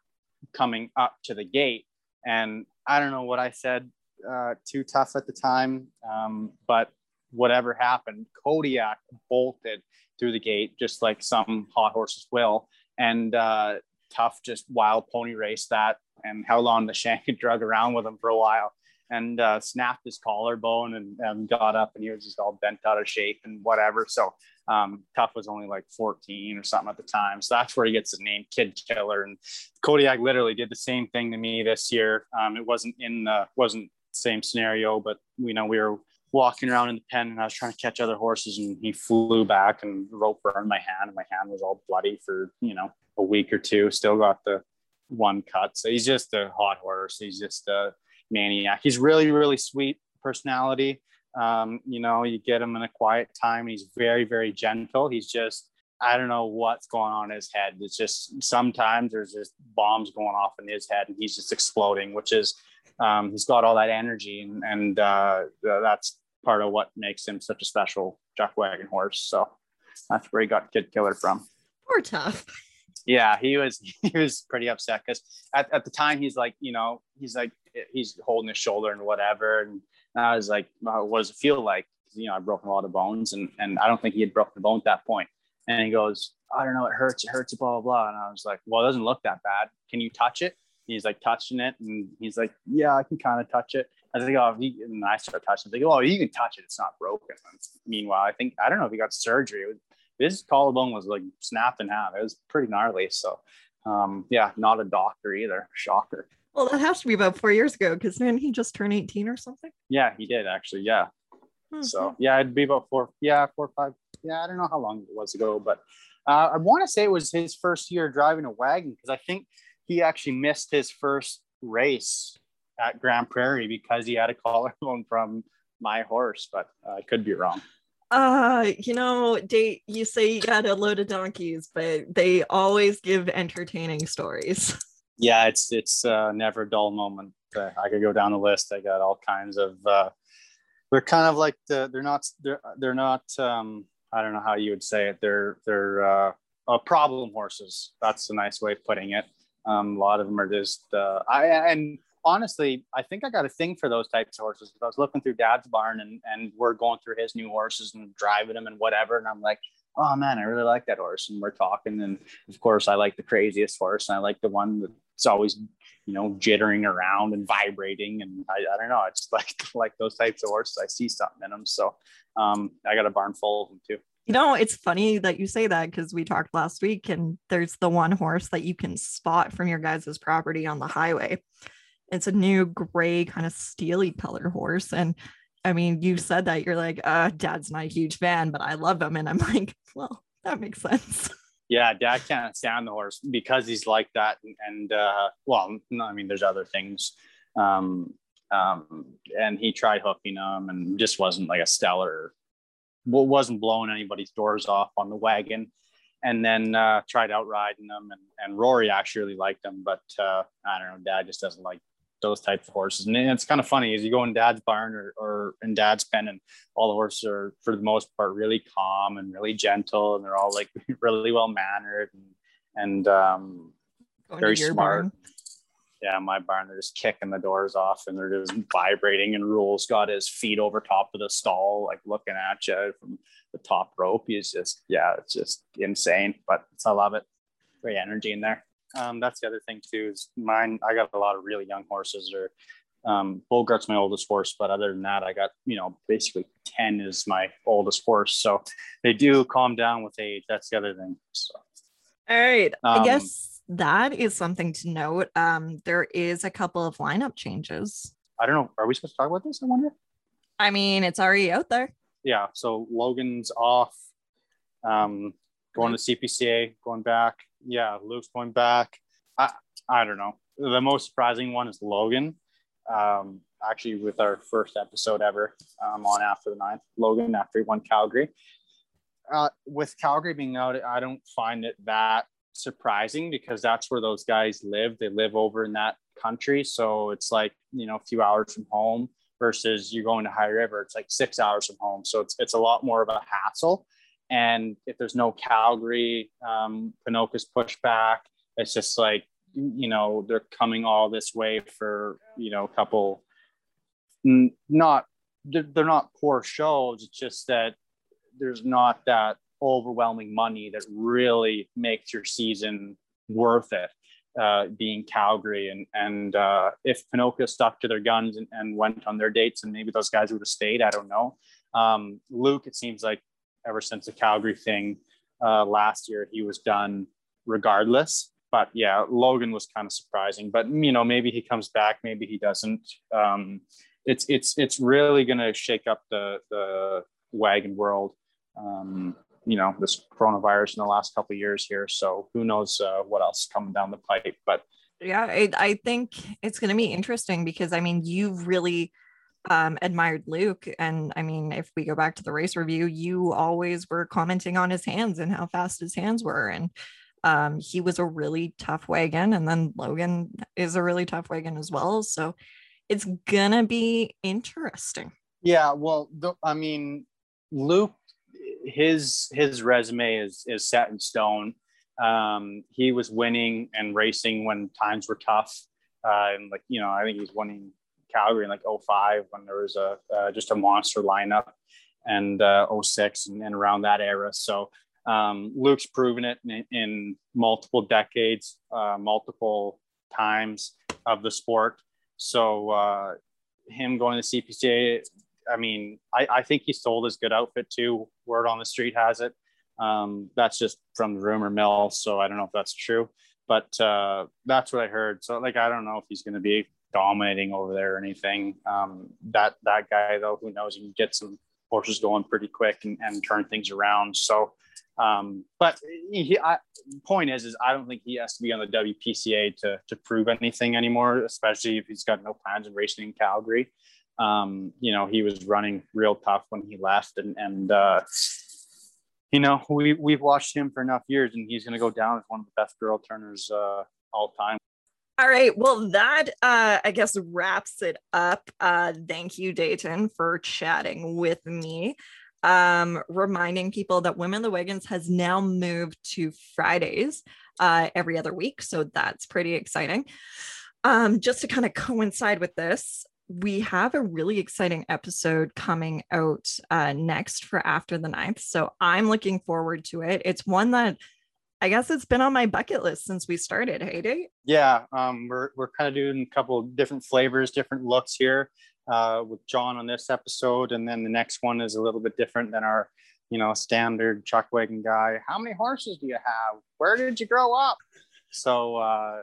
Speaker 2: coming up to the gate, and I don't know what I said uh, to Tuff at the time, um, but whatever happened, Kodiak bolted through the gate just like some hot horses will, and uh, Tuff just wild pony race that. And held on the shank and *laughs* drug around with him for a while and uh, snapped his collarbone and, and, got up and he was just all bent out of shape and whatever. So um, Tuff was only like 14 or something at the time. So that's where he gets his name, Kid Killer. And Kodiak literally did the same thing to me this year. Um, it wasn't in the wasn't same scenario, but you know we were walking around in the pen and I was trying to catch other horses and he flew back and rope burned my hand and my hand was all bloody for, you know, a week or two. Still got the one cut. So he's just a hot horse. He's just a maniac. He's really, really sweet personality. Um, you know, you get him in a quiet time. He's very, very gentle. He's just, I don't know what's going on in his head. It's just sometimes there's just bombs going off in his head and he's just exploding, which is, um, he's got all that energy and, and uh, that's part of what makes him such a special chuck wagon horse. So that's where he got Kid Killer from.
Speaker 4: Poor Tuff
Speaker 2: yeah he was *laughs* he was pretty upset because at, at the time he's like you know he's like he's holding his shoulder and whatever and i was like well, what does it feel like you know i've broken a lot of bones and and i don't think he had broken the bone at that point. and he goes i don't know it hurts it hurts blah blah blah and i was like well it doesn't look that bad can you touch it and he's like touching it and he's like yeah i can kind of touch it I was like, oh, and I start touching. Like, oh, you can touch it. It's not broken. And meanwhile, I think I don't know if he got surgery. Was, his collarbone was like snapped in half. It was pretty gnarly. So, um, yeah, not a doctor either. Shocker.
Speaker 1: Well, that has to be about four years ago because then he just turned 18 or something.
Speaker 2: Yeah, he did actually. Yeah. Mm-hmm. So, yeah, it'd be about four. Yeah, four or five. Yeah, I don't know how long it was ago, but uh, I want to say it was his first year driving a wagon because I think he actually missed his first race at Grande Prairie because he had a collarbone *laughs* from my horse, but uh, I could be wrong.
Speaker 1: Uh, you know, they you say you got a load of donkeys, but they always give entertaining stories. *laughs*
Speaker 2: Yeah, it's it's uh, never a dull moment. Uh, I could go down the list. I got all kinds of. Uh, they're kind of like the. They're not. They're they're not. Um, I don't know how you would say it. They're they're uh, uh, problem horses. That's a nice way of putting it. Um, a lot of them are just. Uh, I and honestly, I think I got a thing for those types of horses. I was looking through Dad's barn and and we're going through his new horses and driving them and whatever, and I'm like, oh man, I really like that horse. And we're talking, and of course, I like the craziest horse, and I like the one that's always, you know, jittering around and vibrating, and I, I don't know, it's *laughs* like like those types of horses. I see something in them, so um, I got a barn full of them too.
Speaker 1: You know, it's funny that you say that because we talked last week, and there's the one horse that you can spot from your guys' property on the highway. It's a new gray kind of steely color horse. And i mean you said that you're like uh dad's not a huge fan but i love him. And i'm *laughs* like well that makes sense
Speaker 2: yeah dad can't stand the horse because he's like that. And, and uh well no, i mean there's other things. Um um and he tried hooking them and just wasn't like a stellar wasn't blowing anybody's doors off on the wagon. And then uh, tried out riding them and, and Rory actually liked them, but uh, I don't know, dad just doesn't like those types of horses. And it's kind of funny as you go in dad's barn or, or in dad's pen and all the horses are for the most part really calm and really gentle and they're all like *laughs* really well mannered and, and um, very smart. Barn. Yeah, my barn, they're just kicking the doors off and they're just vibrating. And Rule's got his feet over top of the stall, like looking at you from the top rope. He's just, yeah, it's just insane, but I love it. Great energy in there. Um, that's the other thing too. Is mine. I got a lot of really young horses. Or um, Bogart's my oldest horse, but other than that, I got you know basically ten is my oldest horse. So they do calm down with age. That's the other thing. So.
Speaker 1: All right. Um, I guess that is something to note. Um, there is a couple of lineup changes.
Speaker 2: I don't know. Are we supposed to talk about this? I wonder.
Speaker 1: I mean, it's already out there.
Speaker 2: Yeah. So Logan's off. Um, going to CPCA, going back. Yeah, Luke's going back. I I don't know. The most surprising one is Logan. Um, actually, with our first episode ever um, on after the ninth, Logan after he won Calgary. Uh, with Calgary being out, I don't find it that surprising because that's where those guys live. They live over in that country, so it's like you know a few hours from home versus you're going to High River. It's like six hours from home, so it's it's a lot more of a hassle. And if there's no Calgary, um, Ponoka's pushed back. It's just like you know they're coming all this way for you know a couple. Not they're not poor shows. It's just that there's not that overwhelming money that really makes your season worth it. Uh, being Calgary and and uh, if Ponoka stuck to their guns and, and, went on their dates and maybe those guys would have stayed. I don't know. Um, Luke, it seems like ever since the Calgary thing uh, last year, he was done regardless. But yeah, Logan was kind of surprising. But you know, maybe he comes back, maybe he doesn't. Um, it's it's it's really going to shake up the the wagon world. Um, you know this coronavirus in the last couple years here. So who knows uh, what else coming down the pipe? But
Speaker 1: yeah, I, I think it's going to be interesting because I mean you've really um, admired Luke, and I mean if we go back to the race review, you always were commenting on his hands and how fast his hands were, and um, he was a really tough wagon, and then Logan is a really tough wagon as well. So it's gonna be interesting.
Speaker 2: Yeah, well, the, I mean, Luke his his resume is is set in stone. Um, he was winning and racing when times were tough, uh, and like you know, I think he's winning Calgary in like 05 when there was a uh, just a monster lineup, and uh, 06 and, and around that era. So um, Luke's proven it in, in multiple decades, uh, multiple times of the sport. So uh, him going to CPCA I mean, I, I think he sold his good outfit too. Word on the street has it. Um, that's just from the rumor mill, so I don't know if that's true, but uh, that's what I heard. So, like, I don't know if he's going to be dominating over there or anything. Um, that that guy though, who knows? He can get some horses going pretty quick and, and turn things around. So, um, but he, I, point is, is I don't think he has to be on the WPCA to to prove anything anymore, especially if he's got no plans of racing in Calgary um, you know, he was running real tough when he left, and and uh, you know, we we've watched him for enough years, and he's going to go down as one of the best girl turners uh, all time.
Speaker 1: All right. Well, that uh, I guess wraps it up. Uh, thank you, Dayton, for chatting with me. Um, reminding people that Women the Wagons has now moved to Fridays uh, every other week. So that's pretty exciting. Um, just to kind of coincide with this, we have a really exciting episode coming out uh, next for after the ninth. So I'm looking forward to it. It's one that I guess it's been on my bucket list since we started. Hey?
Speaker 2: Yeah, um, we're, we're kind of doing a couple different flavors, different looks here uh, with John on this episode. And then the next one is a little bit different than our, you know, standard chuck wagon guy. How many horses do you have? Where did you grow up? So uh,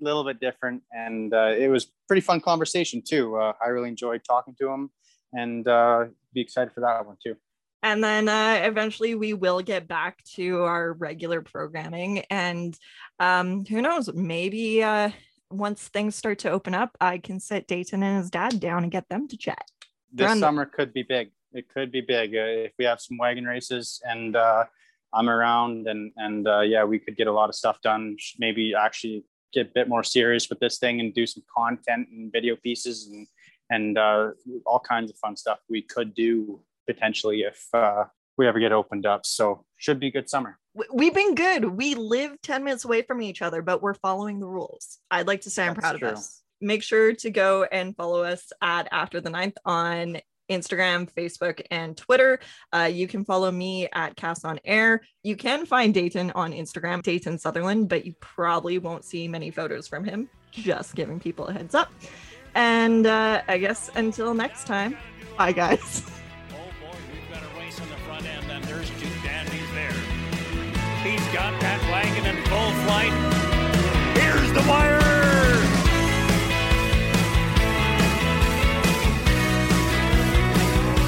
Speaker 2: a little bit different, and uh, it was pretty fun conversation too. Uh, I really enjoyed talking to him, and uh, be excited for that one too.
Speaker 1: And then uh, eventually we will get back to our regular programming, and um, who knows, maybe uh, once things start to open up, I can sit Dayton and his dad down and get them to chat.
Speaker 2: This summer could be big. It could be big uh, if we have some wagon races and uh, I'm around and and uh, yeah, we could get a lot of stuff done. Maybe actually get a bit more serious with this thing and do some content and video pieces and and uh, all kinds of fun stuff we could do potentially if uh, we ever get opened up. So should be a good summer.
Speaker 1: We've been good. We live 10 minutes away from each other, but we're following the rules. I'd like to say I'm proud true. of us. Make sure to go and follow us at After the Ninth on Instagram, Facebook, and Twitter. Uh, you can follow me at Cast on Air. You can find Dayton on Instagram, Dayton Sutherland, but you probably won't see many photos from him. Just giving people a heads up. And uh, I guess until next time, bye guys. *laughs* He's got that wagon in full flight. Here's the wire.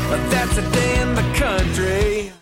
Speaker 5: But that's a day in the country.